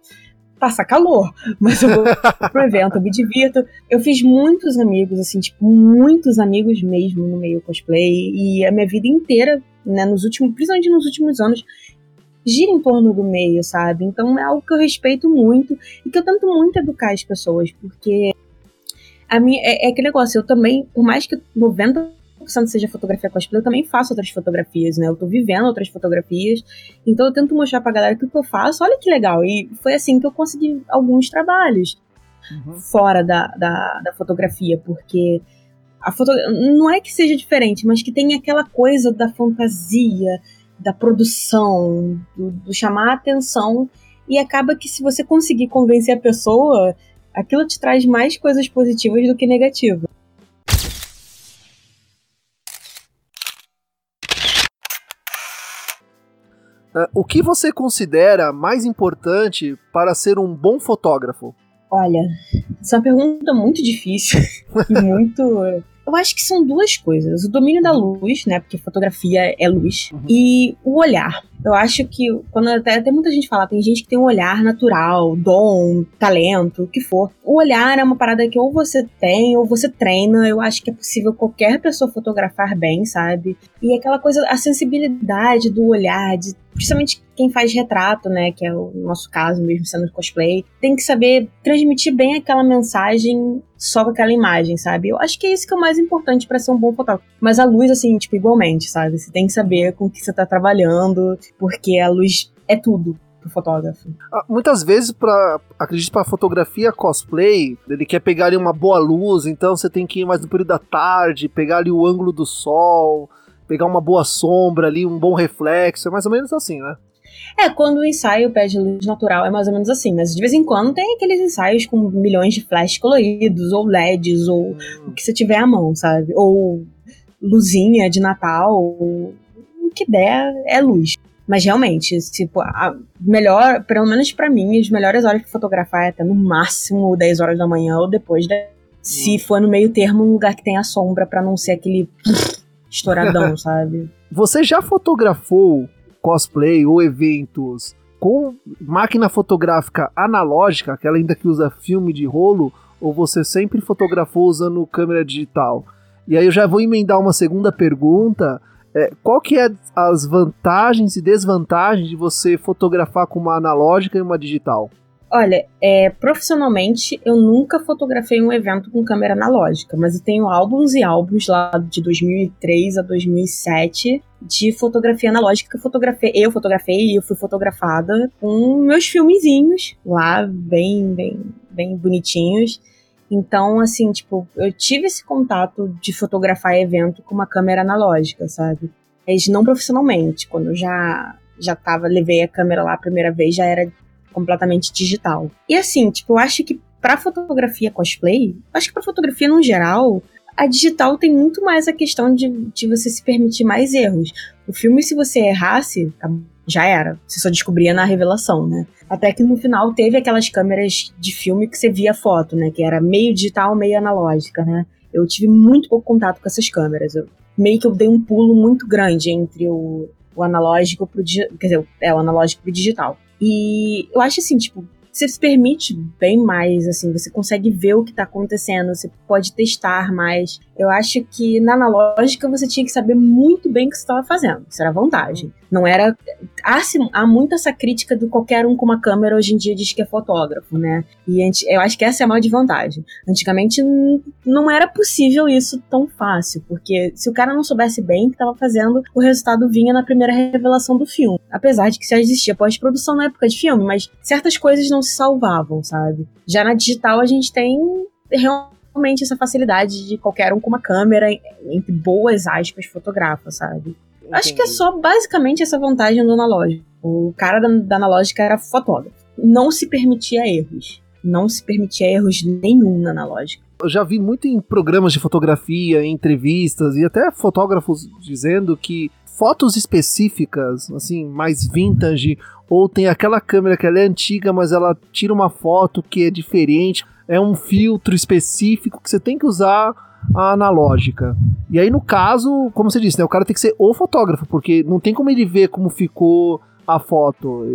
passa calor, mas eu vou pro evento, eu me divirto. Eu fiz muitos amigos, assim, tipo, muitos amigos mesmo no meio cosplay, e a minha vida inteira, né, nos últimos, principalmente nos últimos anos, gira em torno do meio, sabe? Então é algo que eu respeito muito e que eu tento muito educar as pessoas, porque a minha, é, é aquele negócio, eu também, por mais que 90 100% seja fotografia cosplay, eu também faço outras fotografias, né? Eu tô vivendo outras fotografias. Então eu tento mostrar pra galera que o que eu faço, olha que legal. E foi assim que eu consegui alguns trabalhos uhum. fora da, da, da, fotografia, porque a foto não é que seja diferente, mas que tem aquela coisa da fantasia, da produção, do, do chamar a atenção. E acaba que se você conseguir convencer a pessoa, aquilo te traz mais coisas positivas do que negativas. O que você considera mais importante para ser um bom fotógrafo? Olha, essa é uma pergunta muito difícil e muito eu acho que são duas coisas. O domínio da luz, né? Porque fotografia é luz. Uhum. E o olhar. Eu acho que quando até, até muita gente fala, tem gente que tem um olhar natural, dom, talento, o que for. O olhar é uma parada que ou você tem ou você treina. Eu acho que é possível qualquer pessoa fotografar bem, sabe? E aquela coisa, a sensibilidade do olhar, de principalmente quem faz retrato, né, que é o nosso caso mesmo sendo cosplay, tem que saber transmitir bem aquela mensagem só com aquela imagem, sabe? Eu acho que é isso que é o mais importante para ser um bom fotógrafo. Mas a luz, assim, tipo, igualmente, sabe? Você tem que saber com o que você tá trabalhando, porque a luz é tudo fotógrafo. Ah, muitas vezes, para acredito para fotografia cosplay, ele quer pegar ali uma boa luz, então você tem que ir mais no período da tarde, pegar ali o ângulo do sol, pegar uma boa sombra ali, um bom reflexo, é mais ou menos assim, né? É, quando o ensaio pede luz natural é mais ou menos assim, mas de vez em quando tem aqueles ensaios com milhões de flashes coloridos, ou LEDs, ou hum. o que você tiver à mão, sabe? Ou luzinha de Natal, ou o que der é luz. Mas realmente, tipo, a melhor, pelo menos para mim, as melhores horas pra fotografar é até no máximo 10 horas da manhã ou depois da. Se hum. for no meio termo, um lugar que tenha sombra para não ser aquele estouradão, sabe? Você já fotografou cosplay ou eventos com máquina fotográfica analógica, aquela ainda que usa filme de rolo, ou você sempre fotografou usando câmera digital? E aí eu já vou emendar uma segunda pergunta. É, qual que é as vantagens e desvantagens de você fotografar com uma analógica e uma digital? Olha, é, profissionalmente eu nunca fotografei um evento com câmera analógica, mas eu tenho álbuns e álbuns lá de 2003 a 2007 de fotografia analógica que eu fotografei, eu fotografei e eu fui fotografada com meus filmezinhos lá bem, bem, bem bonitinhos. Então, assim, tipo, eu tive esse contato de fotografar evento com uma câmera analógica, sabe? Mas não profissionalmente. Quando eu já já tava, levei a câmera lá a primeira vez, já era completamente digital. E assim, tipo, eu acho que para fotografia cosplay, acho que para fotografia no geral, a digital tem muito mais a questão de, de você se permitir mais erros. O filme, se você errasse, tá, já era. Você só descobria na revelação, né? Até que no final teve aquelas câmeras de filme que você via foto, né? Que era meio digital, meio analógica, né? Eu tive muito pouco contato com essas câmeras. Eu, meio que eu dei um pulo muito grande entre o, o analógico pro quer dizer, é o analógico pro digital. E eu acho assim, tipo, você se permite bem mais, assim, você consegue ver o que está acontecendo, você pode testar mais. Eu acho que na analógica você tinha que saber muito bem o que você estava fazendo. Isso era vantagem. Não era. Há, há muito essa crítica do qualquer um com uma câmera hoje em dia diz que é fotógrafo, né? E eu acho que essa é a maior desvantagem. Antigamente não era possível isso tão fácil, porque se o cara não soubesse bem o que estava fazendo, o resultado vinha na primeira revelação do filme. Apesar de que já existia pós-produção na época de filme, mas certas coisas não se salvavam, sabe? Já na digital a gente tem realmente essa facilidade de qualquer um com uma câmera, entre boas aspas, fotografa, sabe? Entendi. Acho que é só basicamente essa vantagem do analógico. O cara da, da analógica era fotógrafo. Não se permitia erros. Não se permitia erros nenhum na analógica. Eu já vi muito em programas de fotografia, em entrevistas e até fotógrafos dizendo que fotos específicas, assim, mais vintage, ou tem aquela câmera que ela é antiga, mas ela tira uma foto que é diferente, é um filtro específico que você tem que usar a analógica. E aí, no caso, como você disse, né, o cara tem que ser o fotógrafo, porque não tem como ele ver como ficou a foto.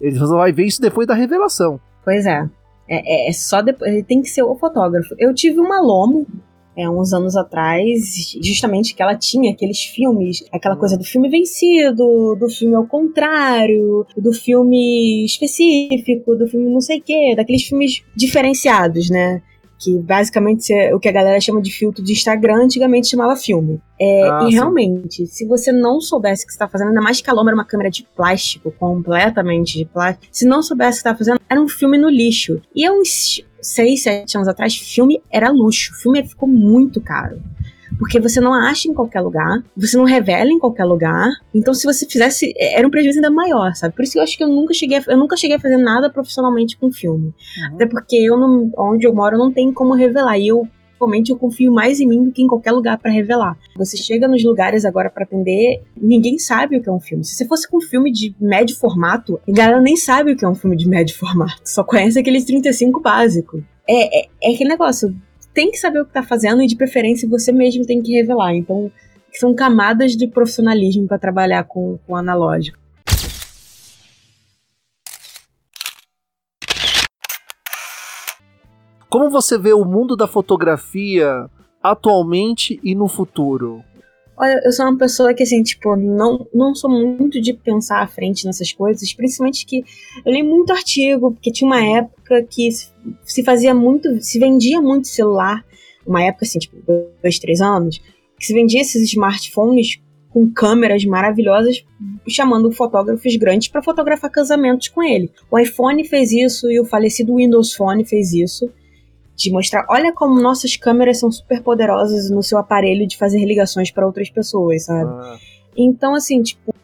Ele só vai ver isso depois da revelação. Pois é. É, é, é só depois. Ele tem que ser o fotógrafo. Eu tive uma Lomo é, uns anos atrás, justamente que ela tinha aqueles filmes, aquela coisa do filme vencido, do filme ao contrário, do filme específico, do filme não sei o quê, daqueles filmes diferenciados, né? que basicamente é o que a galera chama de filtro de Instagram, antigamente chamava filme. É, ah, e sim. realmente, se você não soubesse o que você está fazendo, ainda mais que a Loma era uma câmera de plástico, completamente de plástico, se não soubesse o que estava fazendo, era um filme no lixo. E há uns 6, 7 anos atrás, filme era luxo, filme ficou muito caro porque você não acha em qualquer lugar, você não revela em qualquer lugar. Então, se você fizesse, é, era um prejuízo ainda maior, sabe? Por isso que eu acho que eu nunca cheguei a, eu nunca cheguei a fazer nada profissionalmente com filme. Uhum. Até porque eu não, onde eu moro não tem como revelar. E eu Realmente eu confio mais em mim do que em qualquer lugar para revelar. Você chega nos lugares agora para atender, ninguém sabe o que é um filme. Se você fosse com um filme de médio formato, a galera nem sabe o que é um filme de médio formato. Só conhece aqueles 35 básicos. É, é, é aquele negócio tem que saber o que tá fazendo e de preferência você mesmo tem que revelar. Então, são camadas de profissionalismo para trabalhar com, com analógico. Como você vê o mundo da fotografia atualmente e no futuro? Olha, eu sou uma pessoa que, assim, tipo, não, não sou muito de pensar à frente nessas coisas, principalmente que eu li muito artigo, porque tinha uma época que se fazia muito, se vendia muito celular, uma época, assim, tipo, dois, três anos, que se vendia esses smartphones com câmeras maravilhosas, chamando fotógrafos grandes para fotografar casamentos com ele. O iPhone fez isso e o falecido Windows Phone fez isso de mostrar, olha como nossas câmeras são super poderosas no seu aparelho de fazer ligações para outras pessoas, sabe? Ah. Então, assim, tipo,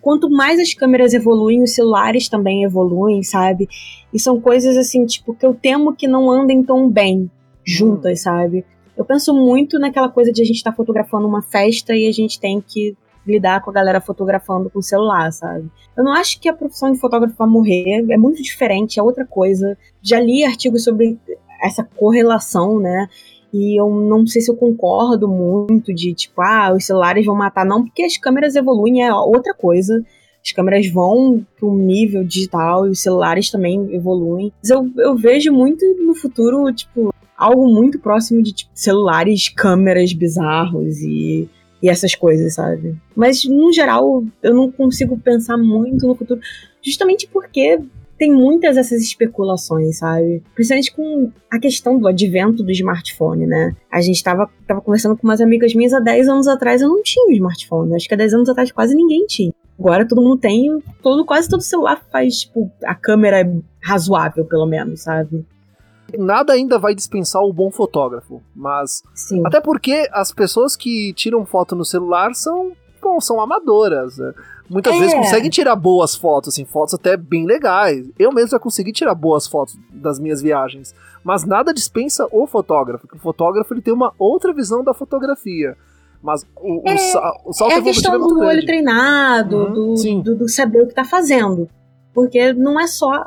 quanto mais as câmeras evoluem, os celulares também evoluem, sabe? E são coisas assim, tipo, que eu temo que não andem tão bem juntas, hum. sabe? Eu penso muito naquela coisa de a gente estar tá fotografando uma festa e a gente tem que lidar com a galera fotografando com celular, sabe? Eu não acho que a profissão de fotógrafo vai morrer, é muito diferente, é outra coisa. Já li artigos sobre essa correlação, né? E eu não sei se eu concordo muito de tipo, ah, os celulares vão matar, não, porque as câmeras evoluem, é outra coisa. As câmeras vão para um nível digital e os celulares também evoluem. Mas eu, eu vejo muito no futuro, tipo, algo muito próximo de tipo, celulares, câmeras bizarros e, e essas coisas, sabe? Mas, no geral, eu não consigo pensar muito no futuro, justamente porque tem muitas dessas especulações, sabe? Principalmente com a questão do advento do smartphone, né? A gente tava, tava conversando com umas amigas minhas há 10 anos atrás, eu não tinha um smartphone. Acho que há 10 anos atrás quase ninguém tinha. Agora todo mundo tem, todo, quase todo celular faz, tipo, a câmera é razoável, pelo menos, sabe? Nada ainda vai dispensar o bom fotógrafo, mas. Sim. Até porque as pessoas que tiram foto no celular são. Bom, são amadoras. Né? Muitas É. vezes conseguem tirar boas fotos, assim, fotos até bem legais. Eu mesmo já consegui tirar boas fotos das minhas viagens. Mas nada dispensa o fotógrafo, porque o fotógrafo ele tem uma outra visão da fotografia. Mas o, o, É, sa- o salto É a questão é muito do olho grande. treinado, Uhum, do, do, do saber o que tá fazendo. Porque não é só.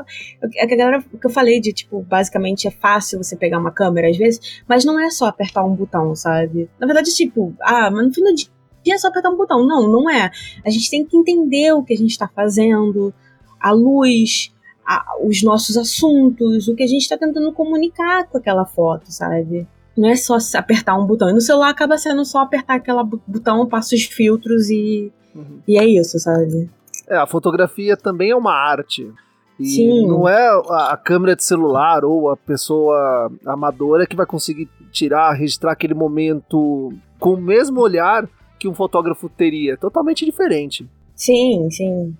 É que a galera que eu falei de, tipo, basicamente é fácil você pegar uma câmera às vezes, mas não é só apertar um botão, sabe? Na verdade, tipo, ah, mas no fim do dia é só apertar um botão. Não, não é. A gente tem que entender o que a gente tá fazendo, a luz, a- os nossos assuntos, o que a gente tá tentando comunicar com aquela foto, sabe? Não é só apertar um botão. E no celular acaba sendo só apertar aquele botão, passa os filtros e, Uhum. e é isso, sabe? É, a fotografia também é uma arte. E Sim. não é a, a câmera de celular ou a pessoa amadora que vai conseguir tirar, registrar aquele momento com o mesmo olhar que um fotógrafo teria. É totalmente diferente. Sim, sim.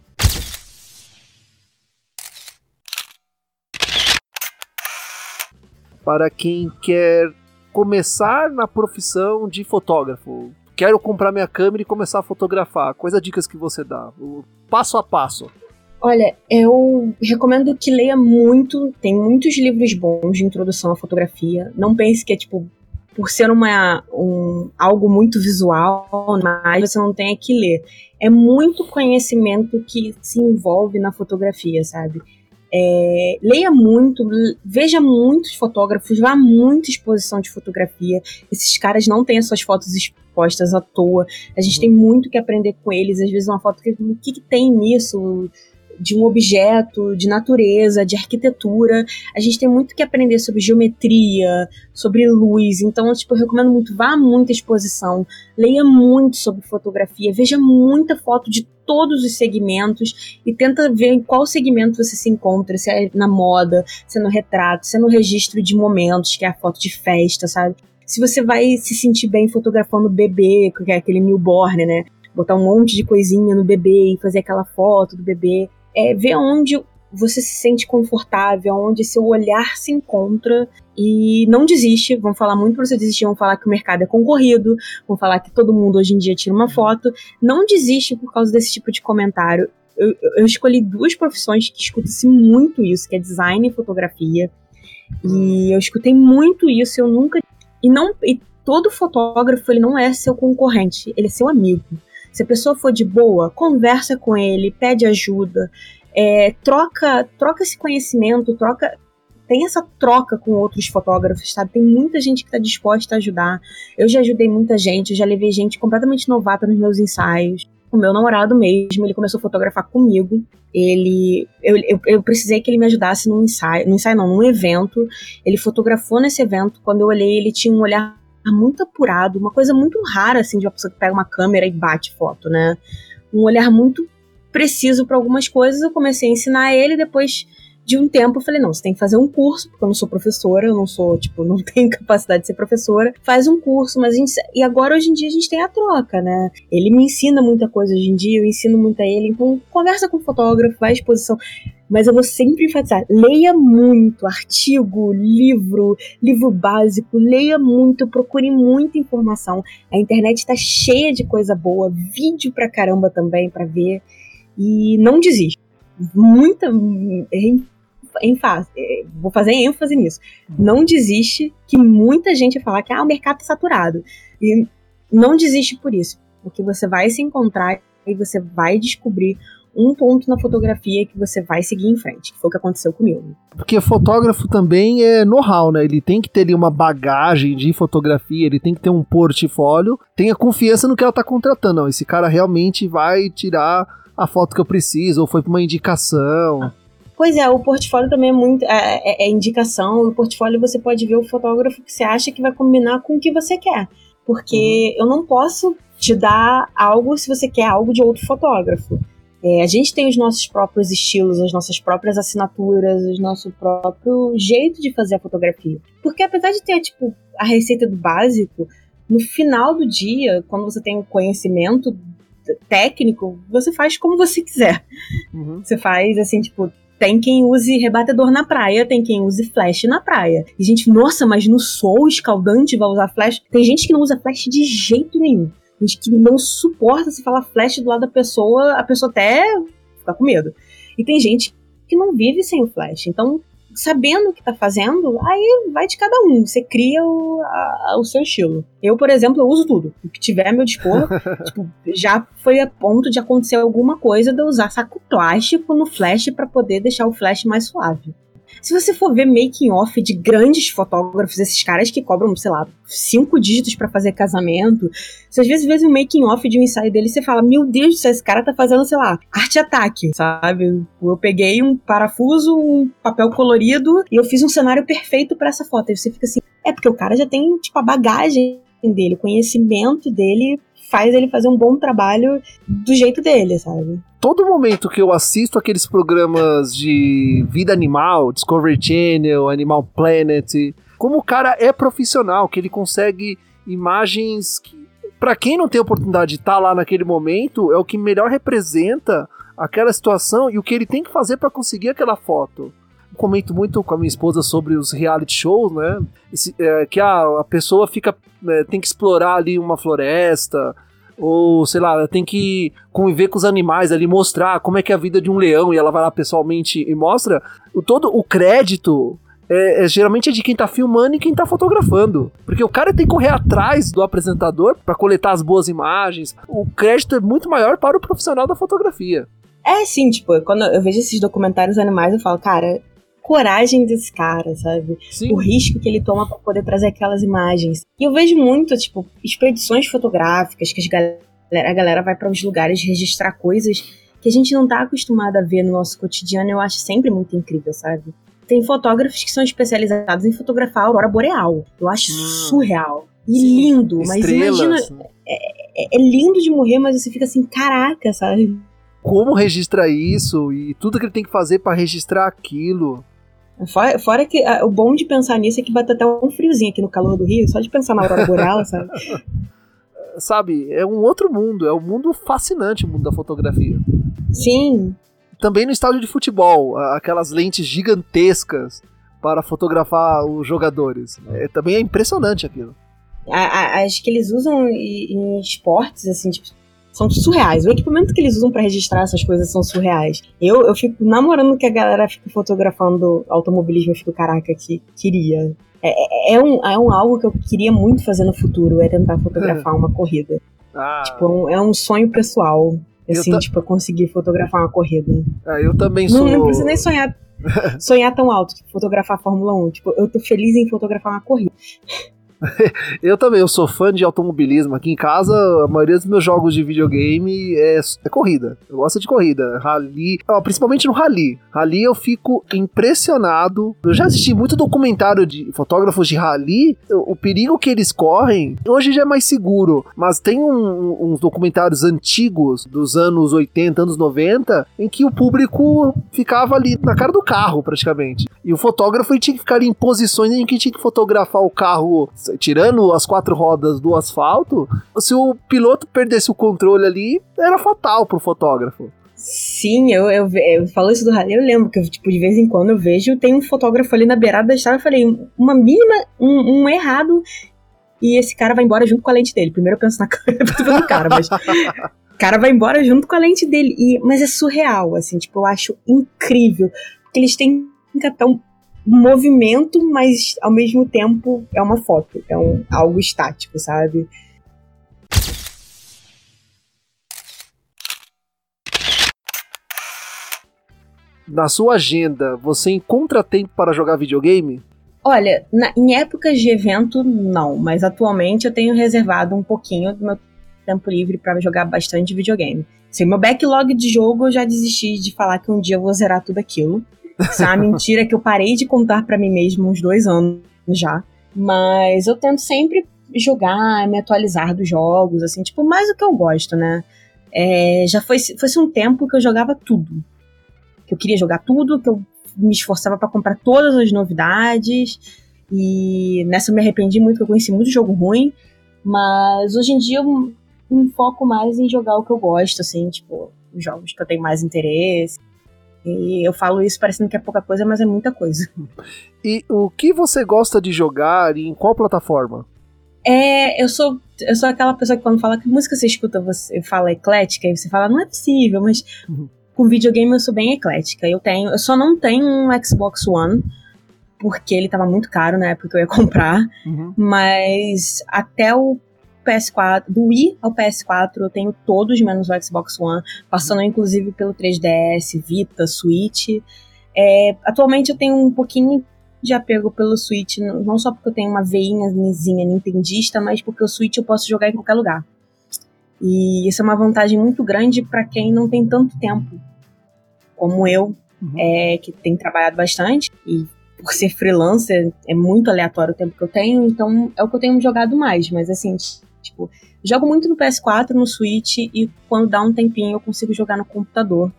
Para quem quer começar na profissão de fotógrafo, quero comprar minha câmera e começar a fotografar. Quais as dicas que você dá? O passo a passo. Olha, eu recomendo que leia muito. Tem muitos livros bons de introdução à fotografia. Não pense que é tipo por ser uma, um, algo muito visual, mas você não tem que ler. É muito conhecimento que se envolve na fotografia, sabe? É, leia muito, veja muitos fotógrafos, vá a muita exposição de fotografia. Esses caras não têm as suas fotos expostas à toa. A gente tem muito que aprender com eles. Às vezes uma foto que o que, que tem nisso? De um objeto, de natureza, de arquitetura. A gente tem muito que aprender sobre geometria, sobre luz. Então, tipo, eu recomendo muito, vá a muita exposição, leia muito sobre fotografia, veja muita foto de todos os segmentos e tenta ver em qual segmento você se encontra, se é na moda, se é no retrato, se é no registro de momentos, que é a foto de festa, sabe? Se você vai se sentir bem fotografando bebê, que é aquele newborn, né? Botar um monte de coisinha no bebê e fazer aquela foto do bebê é ver onde você se sente confortável, onde seu olhar se encontra e não desiste. Vão falar muito pra você desistir, vão falar que o mercado é concorrido, vão falar que todo mundo hoje em dia tira uma foto. Não desiste por causa desse tipo de comentário. Eu, eu- eu escolhi duas profissões que escuta-se muito isso, que é design e fotografia. E eu escutei muito isso, eu nunca. E não. E todo fotógrafo ele não é seu concorrente, ele é seu amigo. Se a pessoa for de boa, conversa com ele, pede ajuda, é, troca, troca esse conhecimento, troca, tem essa troca com outros fotógrafos, sabe? Tem muita gente que está disposta a ajudar. Eu já ajudei muita gente, eu já levei gente completamente novata nos meus ensaios. O meu namorado mesmo, ele começou a fotografar comigo. Ele, eu, eu, eu precisei que ele me ajudasse num ensaio, no ensaio não, num evento. Ele fotografou nesse evento. Quando eu olhei, ele tinha um olhar muito apurado, uma coisa muito rara assim de uma pessoa que pega uma câmera e bate foto, né? Um olhar muito preciso para algumas coisas. Eu comecei a ensinar ele, depois de um tempo eu falei, não, você tem que fazer um curso, porque eu não sou professora, eu não sou, tipo, não tenho capacidade de ser professora. Faz um curso, mas a gente e agora hoje em dia a gente tem a troca, né? Ele me ensina muita coisa hoje em dia, eu ensino muito a ele, então conversa com o fotógrafo, vai à exposição. Mas eu vou sempre enfatizar, leia muito artigo, livro, livro básico, leia muito, procure muita informação. A internet tá cheia de coisa boa, vídeo pra caramba também pra ver. E não desiste. Muita. ênfase, é, vou fazer ênfase nisso. Não desiste, que muita gente falar que ah, o mercado tá saturado. E não desiste por isso. O que você vai se encontrar e você vai descobrir um ponto na fotografia que você vai seguir em frente, foi o que aconteceu comigo. Porque fotógrafo também é know-how, né? Ele tem que ter ali uma bagagem de fotografia, ele tem que ter um portfólio, tenha confiança no que ela tá contratando. Não, esse cara realmente vai tirar a foto que eu preciso, ou foi pra uma indicação. Pois é, o portfólio também é muito. É, é, é indicação. O portfólio você pode ver o fotógrafo que você acha que vai combinar com o que você quer. Porque uhum. eu não posso te dar algo se você quer algo de outro fotógrafo. É, a gente tem os nossos próprios estilos, as nossas próprias assinaturas, o nosso próprio jeito de fazer a fotografia. Porque apesar de ter, tipo, a receita do básico, no final do dia, quando você tem o conhecimento técnico, você faz como você quiser. Uhum. Você faz assim, tipo, tem quem use rebatedor na praia, tem quem use flash na praia. E gente, nossa, mas no sol escaldante vai usar flash? Tem gente que não usa flash de jeito nenhum gente que não suporta se falar flash do lado da pessoa, a pessoa até fica com medo. E tem gente que não vive sem o flash. Então, sabendo o que tá fazendo, aí vai de cada um. Você cria o, a, o seu estilo. Eu, por exemplo, eu uso tudo. O que tiver a meu dispor, tipo, já foi a ponto de acontecer alguma coisa de eu usar saco plástico no flash para poder deixar o flash mais suave. Se você for ver making off de grandes fotógrafos, esses caras que cobram, sei lá, cinco dígitos para fazer casamento, você às vezes vê um making off de um ensaio dele você fala: Meu Deus do céu, esse cara tá fazendo, sei lá, arte-ataque, sabe? Eu peguei um parafuso, um papel colorido e eu fiz um cenário perfeito para essa foto. E você fica assim: É porque o cara já tem, tipo, a bagagem dele, o conhecimento dele faz ele fazer um bom trabalho do jeito dele, sabe? todo momento que eu assisto aqueles programas de vida animal, Discovery Channel, Animal Planet, como o cara é profissional, que ele consegue imagens que, para quem não tem oportunidade de estar tá lá naquele momento, é o que melhor representa aquela situação e o que ele tem que fazer para conseguir aquela foto. Comento muito com a minha esposa sobre os reality shows, né? Esse, é, que a, a pessoa fica é, tem que explorar ali uma floresta, ou sei lá, tem que conviver com os animais ali, mostrar como é que é a vida de um leão e ela vai lá pessoalmente e mostra, o, todo o crédito é, é, geralmente é de quem tá filmando e quem tá fotografando. Porque o cara tem que correr atrás do apresentador para coletar as boas imagens. O crédito é muito maior para o profissional da fotografia. É, sim, tipo, quando eu vejo esses documentários animais, eu falo, cara, coragem desse cara, sabe? Sim. O risco que ele toma para poder trazer aquelas imagens. E eu vejo muito, tipo, expedições fotográficas que galera, a galera vai para uns lugares registrar coisas que a gente não tá acostumado a ver no nosso cotidiano. Eu acho sempre muito incrível, sabe? Tem fotógrafos que são especializados em fotografar a aurora boreal. Eu acho hum. surreal. E lindo, mas Estrelas. imagina. É, é, é lindo de morrer, mas você fica assim, caraca, sabe? Como registra isso e tudo que ele tem que fazer para registrar aquilo. Fora, fora que ah, o bom de pensar nisso é que bate até um friozinho aqui no calor do Rio, só de pensar na aurora boreal, sabe? sabe, é um outro mundo, é um mundo fascinante o mundo da fotografia. Sim. Também no estádio de futebol, aquelas lentes gigantescas para fotografar os jogadores. É, também é impressionante aquilo. Acho que eles usam em esportes, assim, tipo, são surreais. O equipamento que eles usam para registrar essas coisas são surreais. Eu, eu fico namorando que a galera fica fotografando automobilismo, eu fico, caraca, que queria. É, é, é, um, é um algo que eu queria muito fazer no futuro, é tentar fotografar uma corrida. Ah. Tipo, é um, é um sonho pessoal. Assim, ta... tipo, conseguir fotografar uma corrida. Ah, eu também sou. Não, não precisa nem sonhar, sonhar tão alto, tipo, fotografar a Fórmula 1. Tipo, eu tô feliz em fotografar uma corrida. eu também, eu sou fã de automobilismo. Aqui em casa, a maioria dos meus jogos de videogame é, é corrida. Eu gosto de corrida. Rally, principalmente no rally. Rally eu fico impressionado. Eu já assisti muito documentário de fotógrafos de rally. O, o perigo que eles correm, hoje já é mais seguro. Mas tem um, uns documentários antigos, dos anos 80, anos 90, em que o público ficava ali na cara do carro, praticamente. E o fotógrafo tinha que ficar em posições em que tinha que fotografar o carro tirando as quatro rodas do asfalto, se o piloto perdesse o controle ali, era fatal pro fotógrafo. Sim, eu, eu, eu falo isso do rally, eu lembro que, tipo, de vez em quando eu vejo, tem um fotógrafo ali na beirada da estrada, eu falei, uma mínima, um, um, errado, e esse cara vai embora junto com a lente dele. Primeiro eu penso na cara do cara, mas... O cara vai embora junto com a lente dele. E, mas é surreal, assim, tipo, eu acho incrível. Porque eles têm um movimento, mas ao mesmo tempo é uma foto, é um, algo estático, sabe? Na sua agenda, você encontra tempo para jogar videogame? Olha, na, em épocas de evento, não, mas atualmente eu tenho reservado um pouquinho do meu tempo livre para jogar bastante videogame. Assim, meu backlog de jogo eu já desisti de falar que um dia eu vou zerar tudo aquilo. Isso é uma mentira que eu parei de contar para mim mesmo uns dois anos já. Mas eu tento sempre jogar, me atualizar dos jogos, assim, tipo, mais o que eu gosto, né? É, já foi, foi um tempo que eu jogava tudo. Que eu queria jogar tudo, que eu me esforçava para comprar todas as novidades. E nessa eu me arrependi muito, que eu conheci muito jogo ruim. Mas hoje em dia eu me foco mais em jogar o que eu gosto, assim, tipo, jogos que eu tenho mais interesse. E eu falo isso parecendo que é pouca coisa, mas é muita coisa. E o que você gosta de jogar e em qual plataforma? É, eu sou eu sou aquela pessoa que quando fala que música você escuta, você fala eclética, e você fala, não é possível, mas uhum. com videogame eu sou bem eclética. Eu tenho, eu só não tenho um Xbox One, porque ele tava muito caro na época que eu ia comprar, uhum. mas até o PS4, do Wii ao PS4, eu tenho todos menos o Xbox One, passando inclusive pelo 3DS, Vita, Switch. É, atualmente eu tenho um pouquinho de apego pelo Switch, não só porque eu tenho uma veinhazinha nintendista, mas porque o Switch eu posso jogar em qualquer lugar. E isso é uma vantagem muito grande para quem não tem tanto tempo, como eu, uhum. é, que tem trabalhado bastante e por ser freelancer é muito aleatório o tempo que eu tenho, então é o que eu tenho jogado mais, mas assim, tipo, jogo muito no PS4, no Switch e quando dá um tempinho eu consigo jogar no computador.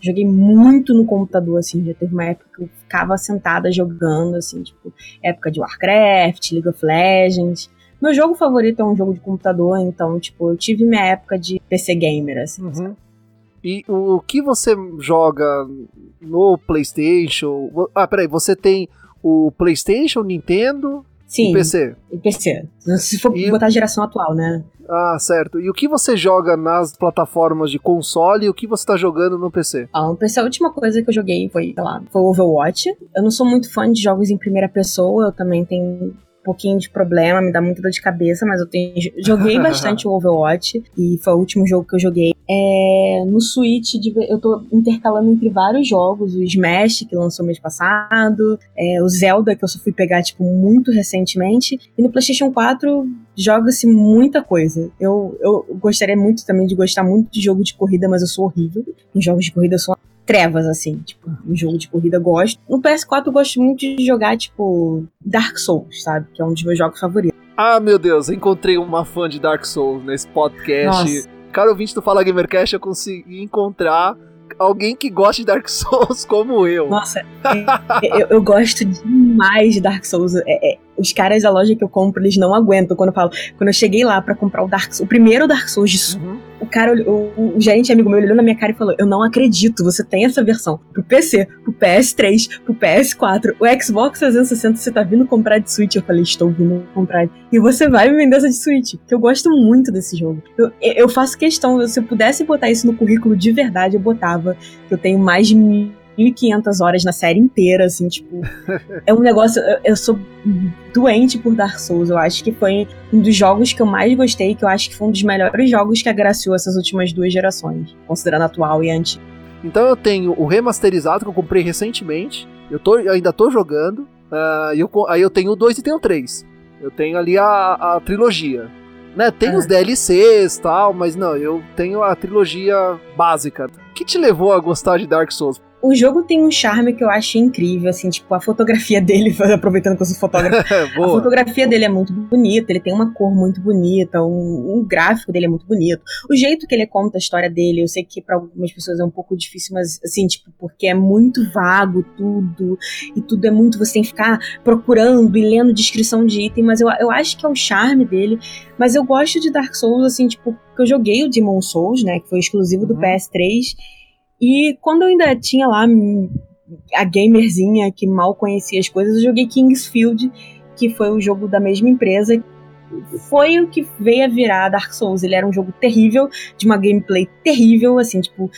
Joguei muito no computador, assim, já teve uma época que eu ficava sentada jogando, assim, tipo, época de Warcraft, League of Legends. Meu jogo favorito é um jogo de computador, então, tipo, eu tive minha época de PC gamer, assim. Uhum. E o que você joga no PlayStation? Ah, peraí, você tem o PlayStation, Nintendo Sim, PC? E PC. Se for e... botar a geração atual, né? Ah, certo. E o que você joga nas plataformas de console e o que você tá jogando no PC? Ah, no PC a última coisa que eu joguei foi, sei lá, foi Overwatch. Eu não sou muito fã de jogos em primeira pessoa, eu também tenho pouquinho de problema, me dá muita dor de cabeça, mas eu tenho, joguei bastante o Overwatch e foi o último jogo que eu joguei. É, no Switch, eu tô intercalando entre vários jogos, o Smash, que lançou mês passado, é, o Zelda, que eu só fui pegar, tipo, muito recentemente, e no PlayStation 4 joga-se muita coisa. Eu, eu gostaria muito também de gostar muito de jogo de corrida, mas eu sou horrível. Em jogos de corrida eu sou trevas, assim, tipo, um jogo de corrida gosto. No PS4 eu gosto muito de jogar, tipo, Dark Souls, sabe? Que é um dos meus jogos favoritos. Ah, meu Deus, encontrei uma fã de Dark Souls nesse podcast. Nossa. Cara, ouvinte do Fala Gamercast, eu consegui encontrar alguém que gosta de Dark Souls como eu. Nossa, é, eu, eu, gosto demais de Dark Souls. É, é, os caras da loja que eu compro, eles não aguentam quando eu falo. Quando eu cheguei lá para comprar o Dark Souls, o primeiro Dark Souls de uhum. o cara, o, o, gerente amigo meu olhou na minha cara e falou: Eu não acredito, você tem essa versão pro PC, pro PS3, pro PS4, o Xbox 360 você tá vindo comprar de Switch. Eu falei: Estou vindo comprar. E você vai me vender essa de Switch, que eu gosto muito desse jogo. Eu, eu faço questão, se eu pudesse botar isso no currículo de verdade, eu botava. Que eu tenho mais de 1.500 horas na série inteira, assim, tipo. é um negócio. Eu, eu, sou doente por Dark Souls. Eu acho que foi um dos jogos que eu mais gostei, que eu acho que foi um dos melhores jogos que agraciou essas últimas duas gerações, considerando atual e antigo. Então eu tenho o remasterizado que eu comprei recentemente. Eu, tô, eu ainda tô jogando. Uh, eu, aí eu tenho o 2 e tenho o 3. Eu tenho ali a, a trilogia. Né, tem os DLCs e tal, mas não, eu tenho a trilogia básica. O que te levou a gostar de Dark Souls? O jogo tem um charme que eu acho incrível, assim, tipo, a fotografia dele, aproveitando que eu sou fotógrafo, a fotografia dele é muito bonita, ele tem uma cor muito bonita, um, um, gráfico dele é muito bonito. O jeito que ele conta a história dele, eu sei que para algumas pessoas é um pouco difícil, mas, assim, tipo, porque é muito vago tudo, e tudo é muito, você tem que ficar procurando e lendo descrição de item, mas eu, eu acho que é o charme dele, mas eu gosto de Dark Souls, assim, tipo, porque eu joguei o Demon Souls, né, que foi exclusivo do uhum. PS3, e quando eu ainda tinha lá a gamerzinha que mal conhecia as coisas, eu joguei Kingsfield, que foi o jogo da mesma empresa. Foi o que veio a virar Dark Souls. Ele era um jogo terrível, de uma gameplay terrível, assim, tipo,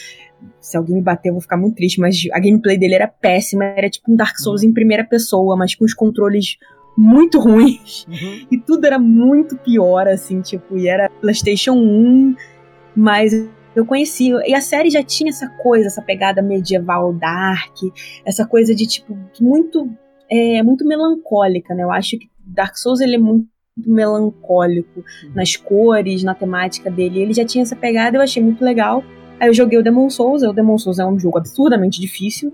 se alguém me bater eu vou ficar muito triste, mas a gameplay dele era péssima, era tipo um Dark Souls em primeira pessoa, mas com os controles muito ruins. Uhum. E tudo era muito pior, assim, tipo, e era PlayStation 1, mas eu conheci. E a série já tinha essa coisa, essa pegada medieval dark, essa coisa de tipo muito é muito melancólica, né? Eu acho que Dark Souls ele é muito melancólico uhum. nas cores, na temática dele. Ele já tinha essa pegada, eu achei muito legal. Aí eu joguei o Demon Souls. O Demon Souls é um jogo absurdamente difícil.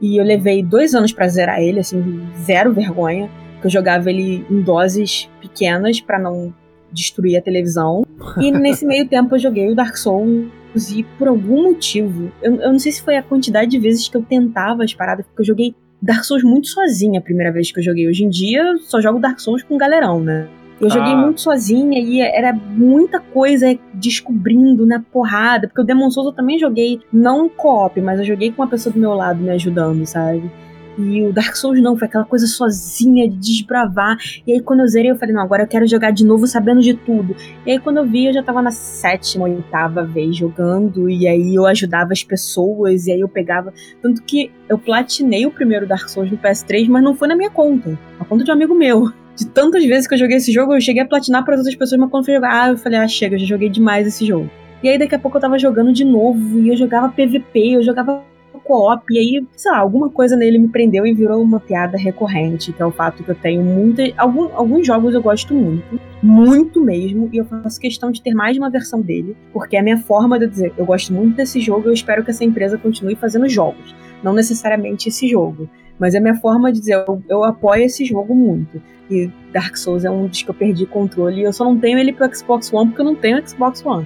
E eu levei dois anos para zerar ele, assim, zero vergonha. Que eu jogava ele em doses pequenas para não destruir a televisão. E nesse meio tempo eu joguei o Dark Souls e por algum motivo, eu, eu não sei se foi a quantidade de vezes que eu tentava as paradas, porque eu joguei Dark Souls muito sozinha a primeira vez que eu joguei. Hoje em dia, só jogo Dark Souls com galerão, né? Eu joguei ah. muito sozinha e era muita coisa descobrindo na porrada. Porque o Demon Souls eu também joguei, não co-op, mas eu joguei com uma pessoa do meu lado me ajudando, sabe? E o Dark Souls não, foi aquela coisa sozinha de desbravar. E aí quando eu zerei, eu falei, não, agora eu quero jogar de novo sabendo de tudo. E aí quando eu vi, eu já tava na sétima, oitava vez jogando. E aí eu ajudava as pessoas, e aí eu pegava. Tanto que eu platinei o primeiro Dark Souls no PS3, mas não foi na minha conta. A conta de um amigo meu. De tantas vezes que eu joguei esse jogo, eu cheguei a platinar para outras pessoas, mas quando fui jogar, ah, eu falei, ah, chega, eu já joguei demais esse jogo. E aí daqui a pouco eu tava jogando de novo, e eu jogava PVP, eu jogava co-op, e aí, sei lá, alguma coisa nele me prendeu e virou uma piada recorrente, que é o fato que eu tenho muita. Algum, alguns jogos eu gosto muito, muito mesmo, e eu faço questão de ter mais de uma versão dele, porque é a minha forma de dizer, eu gosto muito desse jogo, eu espero que essa empresa continue fazendo jogos, não necessariamente esse jogo. Mas é a minha forma de dizer, eu, eu apoio esse jogo muito. E Dark Souls é um dos que eu perdi controle. E eu só não tenho ele pro Xbox One porque eu não tenho Xbox One.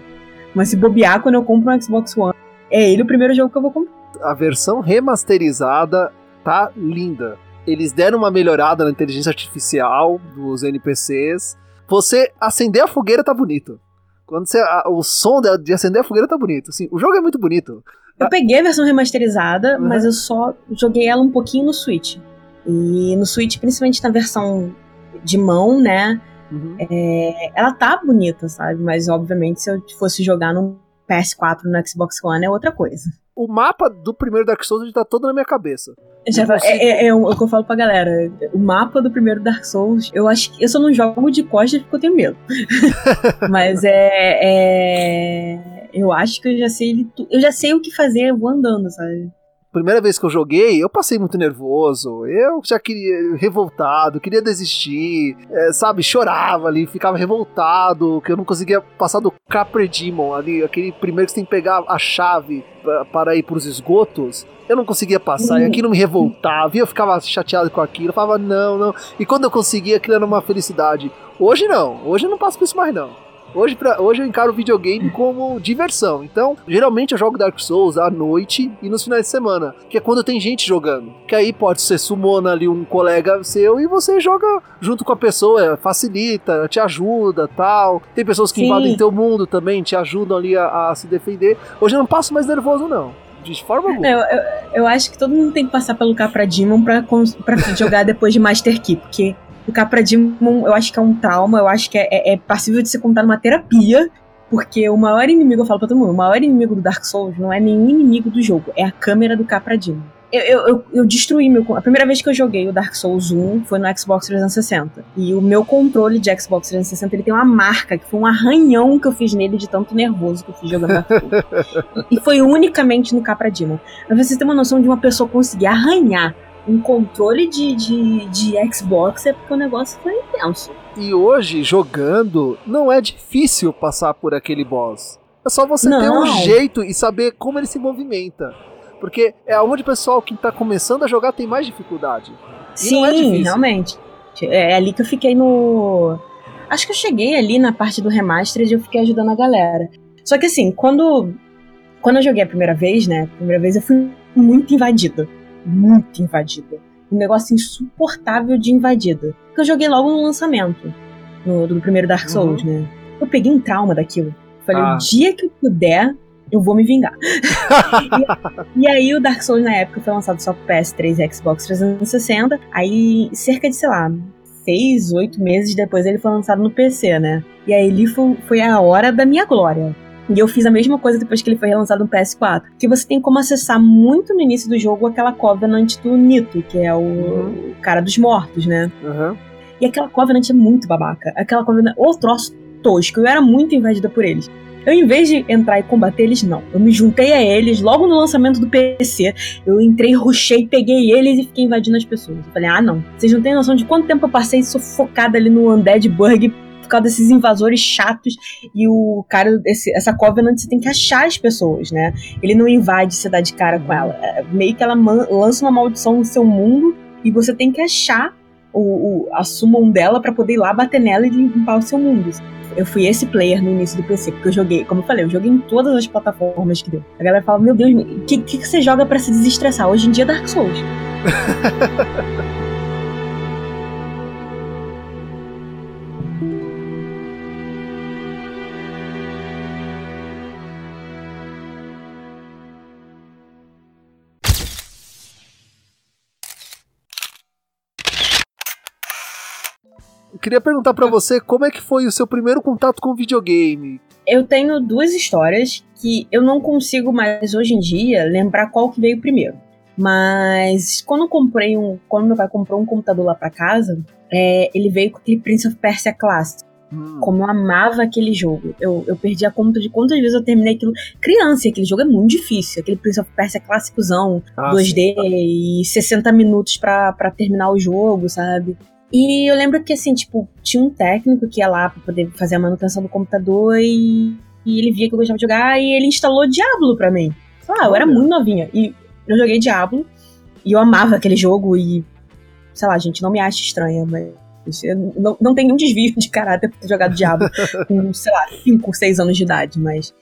Mas se bobear, quando eu compro um Xbox One, é ele o primeiro jogo que eu vou comprar a versão remasterizada tá linda. Eles deram uma melhorada na inteligência artificial dos NPCs. Você acender a fogueira tá bonito. Quando você, a, o som de, de, acender a fogueira tá bonito. Assim, o jogo é muito bonito. Eu peguei a versão remasterizada, uhum. mas eu só joguei ela um pouquinho no Switch. E no Switch, principalmente na versão de mão, né? Uhum. É, ela tá bonita, sabe? Mas obviamente se eu fosse jogar no PS4 no Xbox One é outra coisa o mapa do primeiro Dark Souls tá todo na minha cabeça. Já, é, é, é, o que eu falo pra galera. O mapa do primeiro Dark Souls, eu acho que eu só não jogo de costas porque eu tenho medo. Mas é, é, Eu acho que eu já sei ele. Eu já sei o que fazer, eu vou andando, sabe? Primeira vez que eu joguei, eu passei muito nervoso. Eu já queria revoltado, queria desistir, é, sabe? Chorava ali, ficava revoltado, que eu não conseguia passar do Capre Demon ali, aquele primeiro que você tem que pegar a chave para ir pros esgotos. Eu não conseguia passar, e aquilo me revoltava, e eu ficava chateado com aquilo, eu falava, não, não. E quando eu conseguia, aquilo era uma felicidade. Hoje não, hoje eu não passo por isso mais não. Hoje, pra, hoje eu encaro o videogame como diversão. Então, geralmente eu jogo Dark Souls à noite e nos finais de semana, que é quando tem gente jogando. Que aí pode ser sumona ali um colega seu e você joga junto com a pessoa, facilita, te ajuda, tal. Tem pessoas que Sim. invadem teu mundo também, te ajudam ali a, a se defender. Hoje eu não passo mais nervoso não de forma alguma. Eu, eu, eu, acho que todo mundo tem que passar pelo Capra Demon pra, pra jogar depois de Master Key, porque o Capra Demon, eu acho que é um trauma, eu acho que é, é, é passível de se contar numa terapia, porque o maior inimigo, eu falo pra todo mundo, o maior inimigo do Dark Souls não é nenhum inimigo do jogo, é a câmera do Capra Demon. Eu, eu, eu, eu, destruí meu. A primeira vez que eu joguei o Dark Souls 1 foi no Xbox 360. E o meu controle de Xbox 360 ele tem uma marca, que foi um arranhão que eu fiz nele de tanto nervoso que eu fiz jogando Dark Souls. e foi unicamente no Capra Demon. Pra vocês terem uma noção de uma pessoa conseguir arranhar um controle de, de, de Xbox é porque o negócio foi intenso. E hoje, jogando, não é difícil passar por aquele boss. É só você não. ter um jeito e saber como ele se movimenta. Porque é onde o pessoal que tá começando a jogar tem mais dificuldade. E Sim, é realmente. É ali que eu fiquei no. Acho que eu cheguei ali na parte do remaster e eu fiquei ajudando a galera. Só que assim, quando. Quando eu joguei a primeira vez, né? A primeira vez eu fui muito invadida muito invadida. Um negócio insuportável de invadida. Que eu joguei logo no lançamento no, do primeiro Dark Souls, uhum. né? Eu peguei um trauma daquilo. Falei, ah. o dia que eu puder, eu vou me vingar. e, e, aí o Dark Souls na época foi lançado só pro PS3 e Xbox 360. Aí, cerca de, sei lá, seis, oito meses depois ele foi lançado no PC, né? E aí ele foi, foi a hora da minha glória. E eu fiz a mesma coisa depois que ele foi relançado no PS4. Que você tem como acessar muito no início do jogo aquela Covenant do Nito, que é o, uhum. cara dos mortos, né? Uhum. E aquela Covenant é muito babaca. Aquela Covenant, ou troço tosco. Eu era muito invadida por eles. Eu, em vez de entrar e combater eles, não. Eu me juntei a eles logo no lançamento do PC. Eu entrei, rushei, peguei eles e fiquei invadindo as pessoas. Eu falei, ah, não. Vocês não têm noção de quanto tempo eu passei sufocada ali no Undead Bug por causa desses invasores chatos. E o cara, esse, essa Covenant, você tem que achar as pessoas, né? Ele não invade você dá de cara com ela. É, meio que ela lança uma maldição no seu mundo e você tem que achar o, o, a summon dela para poder ir lá bater nela e limpar o seu mundo. Eu fui esse player no início do PC, porque eu joguei, como eu falei, eu joguei em todas as plataformas que deu. A galera fala, meu Deus, o que, que, que você joga para se desestressar? Hoje em dia é Dark Souls. queria perguntar para você como é que foi o seu primeiro contato com videogame. Eu tenho duas histórias que eu não consigo mais hoje em dia lembrar qual que veio primeiro. Mas quando eu comprei um, quando meu pai comprou um computador lá para casa, é, ele veio com aquele Prince of Persia Classic. Hum. Como eu amava aquele jogo. Eu, eu perdi a conta de quantas vezes eu terminei aquilo. Criança, aquele jogo é muito difícil. Aquele Prince of Persia clássicozão, ah, 2D sim. e 60 minutos para terminar o jogo, sabe? E eu lembro que, assim, tipo, tinha um técnico que ia lá pra poder fazer a manutenção do computador e, e ele via que eu gostava de jogar e ele instalou Diablo pra mim. Ah, eu era muito novinha. E eu joguei Diablo e eu amava aquele jogo e, sei lá, gente, não me acha estranha, mas não, não tem nenhum desvio de caráter por ter jogado Diablo com, sei lá, 5, 6 anos de idade, mas.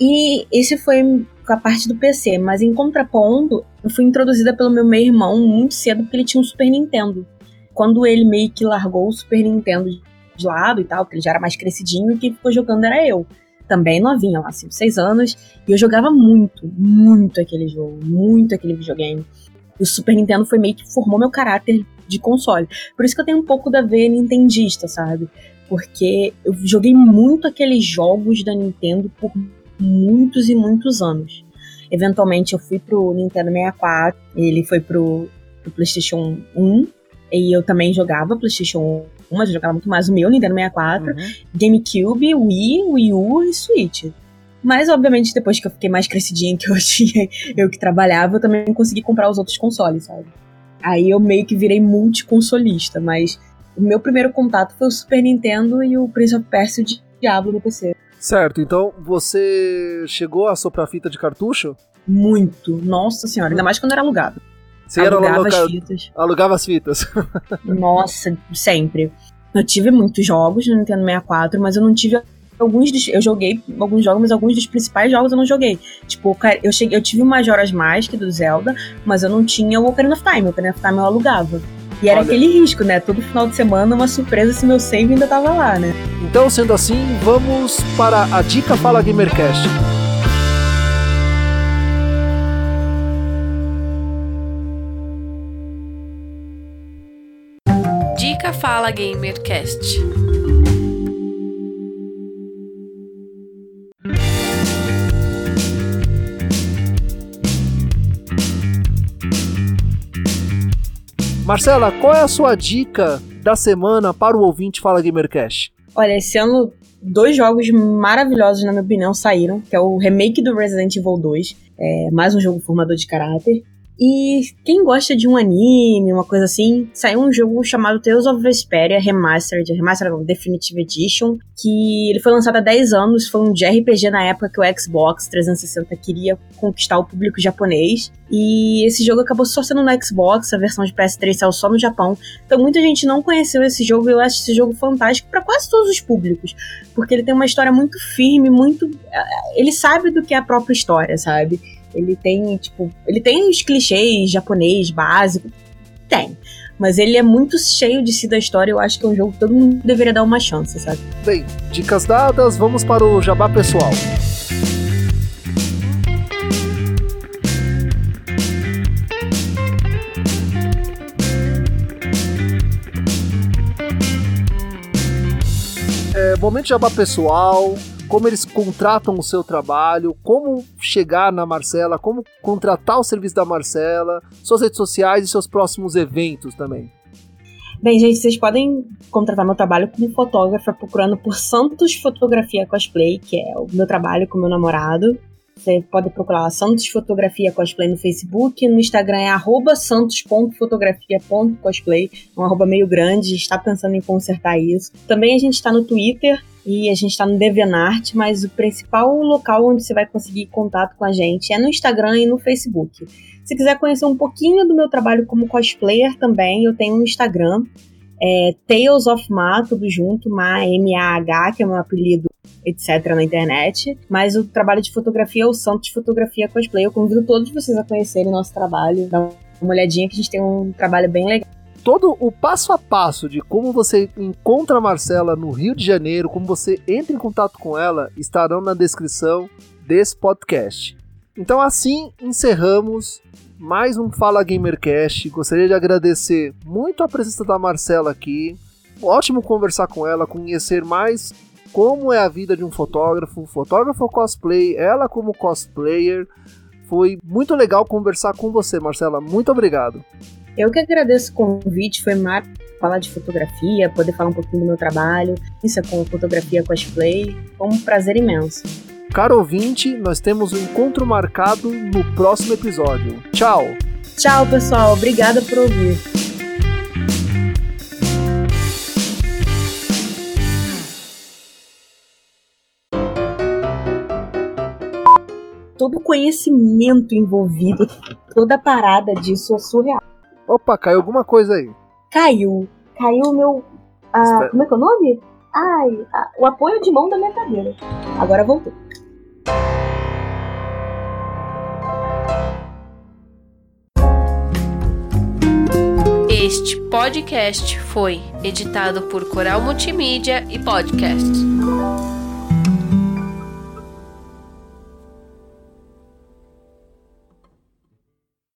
E esse foi com a parte do PC, mas em contraponto, eu fui introduzida pelo meu meio irmão muito cedo porque ele tinha um Super Nintendo quando ele meio que largou o Super Nintendo de lado e tal, porque ele já era mais crescidinho, e quem ficou jogando era eu. Também novinha, lá, 5, 6 anos. E eu jogava muito, muito aquele jogo, muito aquele videogame. E o Super Nintendo foi meio que formou meu caráter de console. Por isso que eu tenho um pouco da veia nintendista, sabe? Porque eu joguei muito aqueles jogos da Nintendo por muitos e muitos anos. Eventualmente eu fui pro Nintendo 64, ele foi pro, pro PlayStation 1, e eu também jogava PlayStation 1, mas eu jogava muito mais o meu, Nintendo 64, uhum. GameCube, Wii, Wii U e Switch. Mas, obviamente, depois que eu fiquei mais crescidinha, que eu tinha, eu que trabalhava, eu também consegui comprar os outros consoles, sabe? Aí eu meio que virei multiconsolista, mas o meu primeiro contato foi o Super Nintendo e o Prince of Persia de Diablo no PC. Certo, então você chegou a soprar fita de cartucho? Muito, nossa senhora, ainda mais quando era alugado. Você alugava as fitas. Alugava as fitas. Nossa, sempre. Eu tive muitos jogos no Nintendo 64, mas eu não tive alguns dos, eu joguei alguns jogos, mas alguns dos principais jogos eu não joguei. Tipo, eu cheguei, eu tive o Majora's Mask do Zelda, mas eu não tinha o Ocarina of Time. O Ocarina of Time eu alugava. E era Olha. aquele risco, né? Todo final de semana uma surpresa se meu save ainda tava lá, né? Então, sendo assim, vamos para a dica Fala Gamercast. Fala Gamercast. Marcela, qual é a sua dica da semana para o ouvinte Fala Gamercast? Olha, esse ano dois jogos maravilhosos, na minha opinião, saíram, que é o remake do Resident Evil 2, é mais um jogo formador de caráter, e quem gosta de um anime, uma coisa assim, saiu um jogo chamado Tales of Vesperia Remastered, Remastered Definitive Edition, que ele foi lançado há 10 anos, foi um JRPG na época que o Xbox 360 queria conquistar o público japonês. E esse jogo acabou só sendo no Xbox, a versão de PS3 saiu só no Japão. Então muita gente não conheceu esse jogo e eu acho esse jogo fantástico para quase todos os públicos, porque ele tem uma história muito firme, muito eh, ele sabe do que é a própria história, sabe? Ele tem, tipo, ele tem os clichês japonês básico, tem. Mas ele é muito cheio de si da história. Eu acho que é um jogo que todo mundo deveria dar uma chance, sabe? Bem, dicas dadas, vamos para o jabá pessoal. É, momento jabá pessoal, como eles contratam o seu trabalho, como chegar na Marcela, como contratar o serviço da Marcela, suas redes sociais e seus próximos eventos também. Bem, gente, vocês podem contratar meu trabalho como fotógrafa procurando por Santos Fotografia Cosplay, que é o meu trabalho com meu namorado. Você pode procurar Santos Fotografia Cosplay no Facebook, no Instagram é arroba santos.fotografia.cosplay, um arroba meio grande, está pensando em consertar isso. Também a gente está no Twitter e a gente está no DeviantArt, mas o principal local onde você vai conseguir contato com a gente é no Instagram e no Facebook. Se quiser conhecer um pouquinho do meu trabalho como cosplayer também, eu tenho um Instagram, é Tales of Ma, tudo junto, Ma, M-A-H, que é meu apelido etc. na internet. Mas o trabalho de fotografia é o Santos Fotografia Cosplay. Eu convido todos vocês a conhecerem nosso trabalho, dar uma olhadinha que a gente tem um trabalho bem legal. Todo o passo a passo de como você encontra a Marcela no Rio de Janeiro, como você entra em contato com ela, estarão na descrição desse podcast. Então assim encerramos mais um Fala Gamercast. Gostaria de agradecer muito a presença da Marcela aqui. Ótimo conversar com ela, conhecer mais como é a vida de um fotógrafo, fotógrafo cosplay, ela como cosplayer. Foi muito legal conversar com você, Marcela. Muito obrigado. Eu que agradeço o convite, foi maravilhoso falar de fotografia, poder falar um pouquinho do meu trabalho, isso é com fotografia cosplay, foi um prazer imenso. Caro ouvinte, nós temos um encontro marcado no próximo episódio. Tchau! Tchau, pessoal. Obrigada por ouvir. todo o conhecimento envolvido, toda a parada disso é surreal. Opa, caiu alguma coisa aí. Caiu. Caiu o meu. Ah, como é que é o nome? Ai, ah, o apoio de mão da minha cadeira. Agora voltou. Este podcast foi editado por Coral Multimídia e Podcast.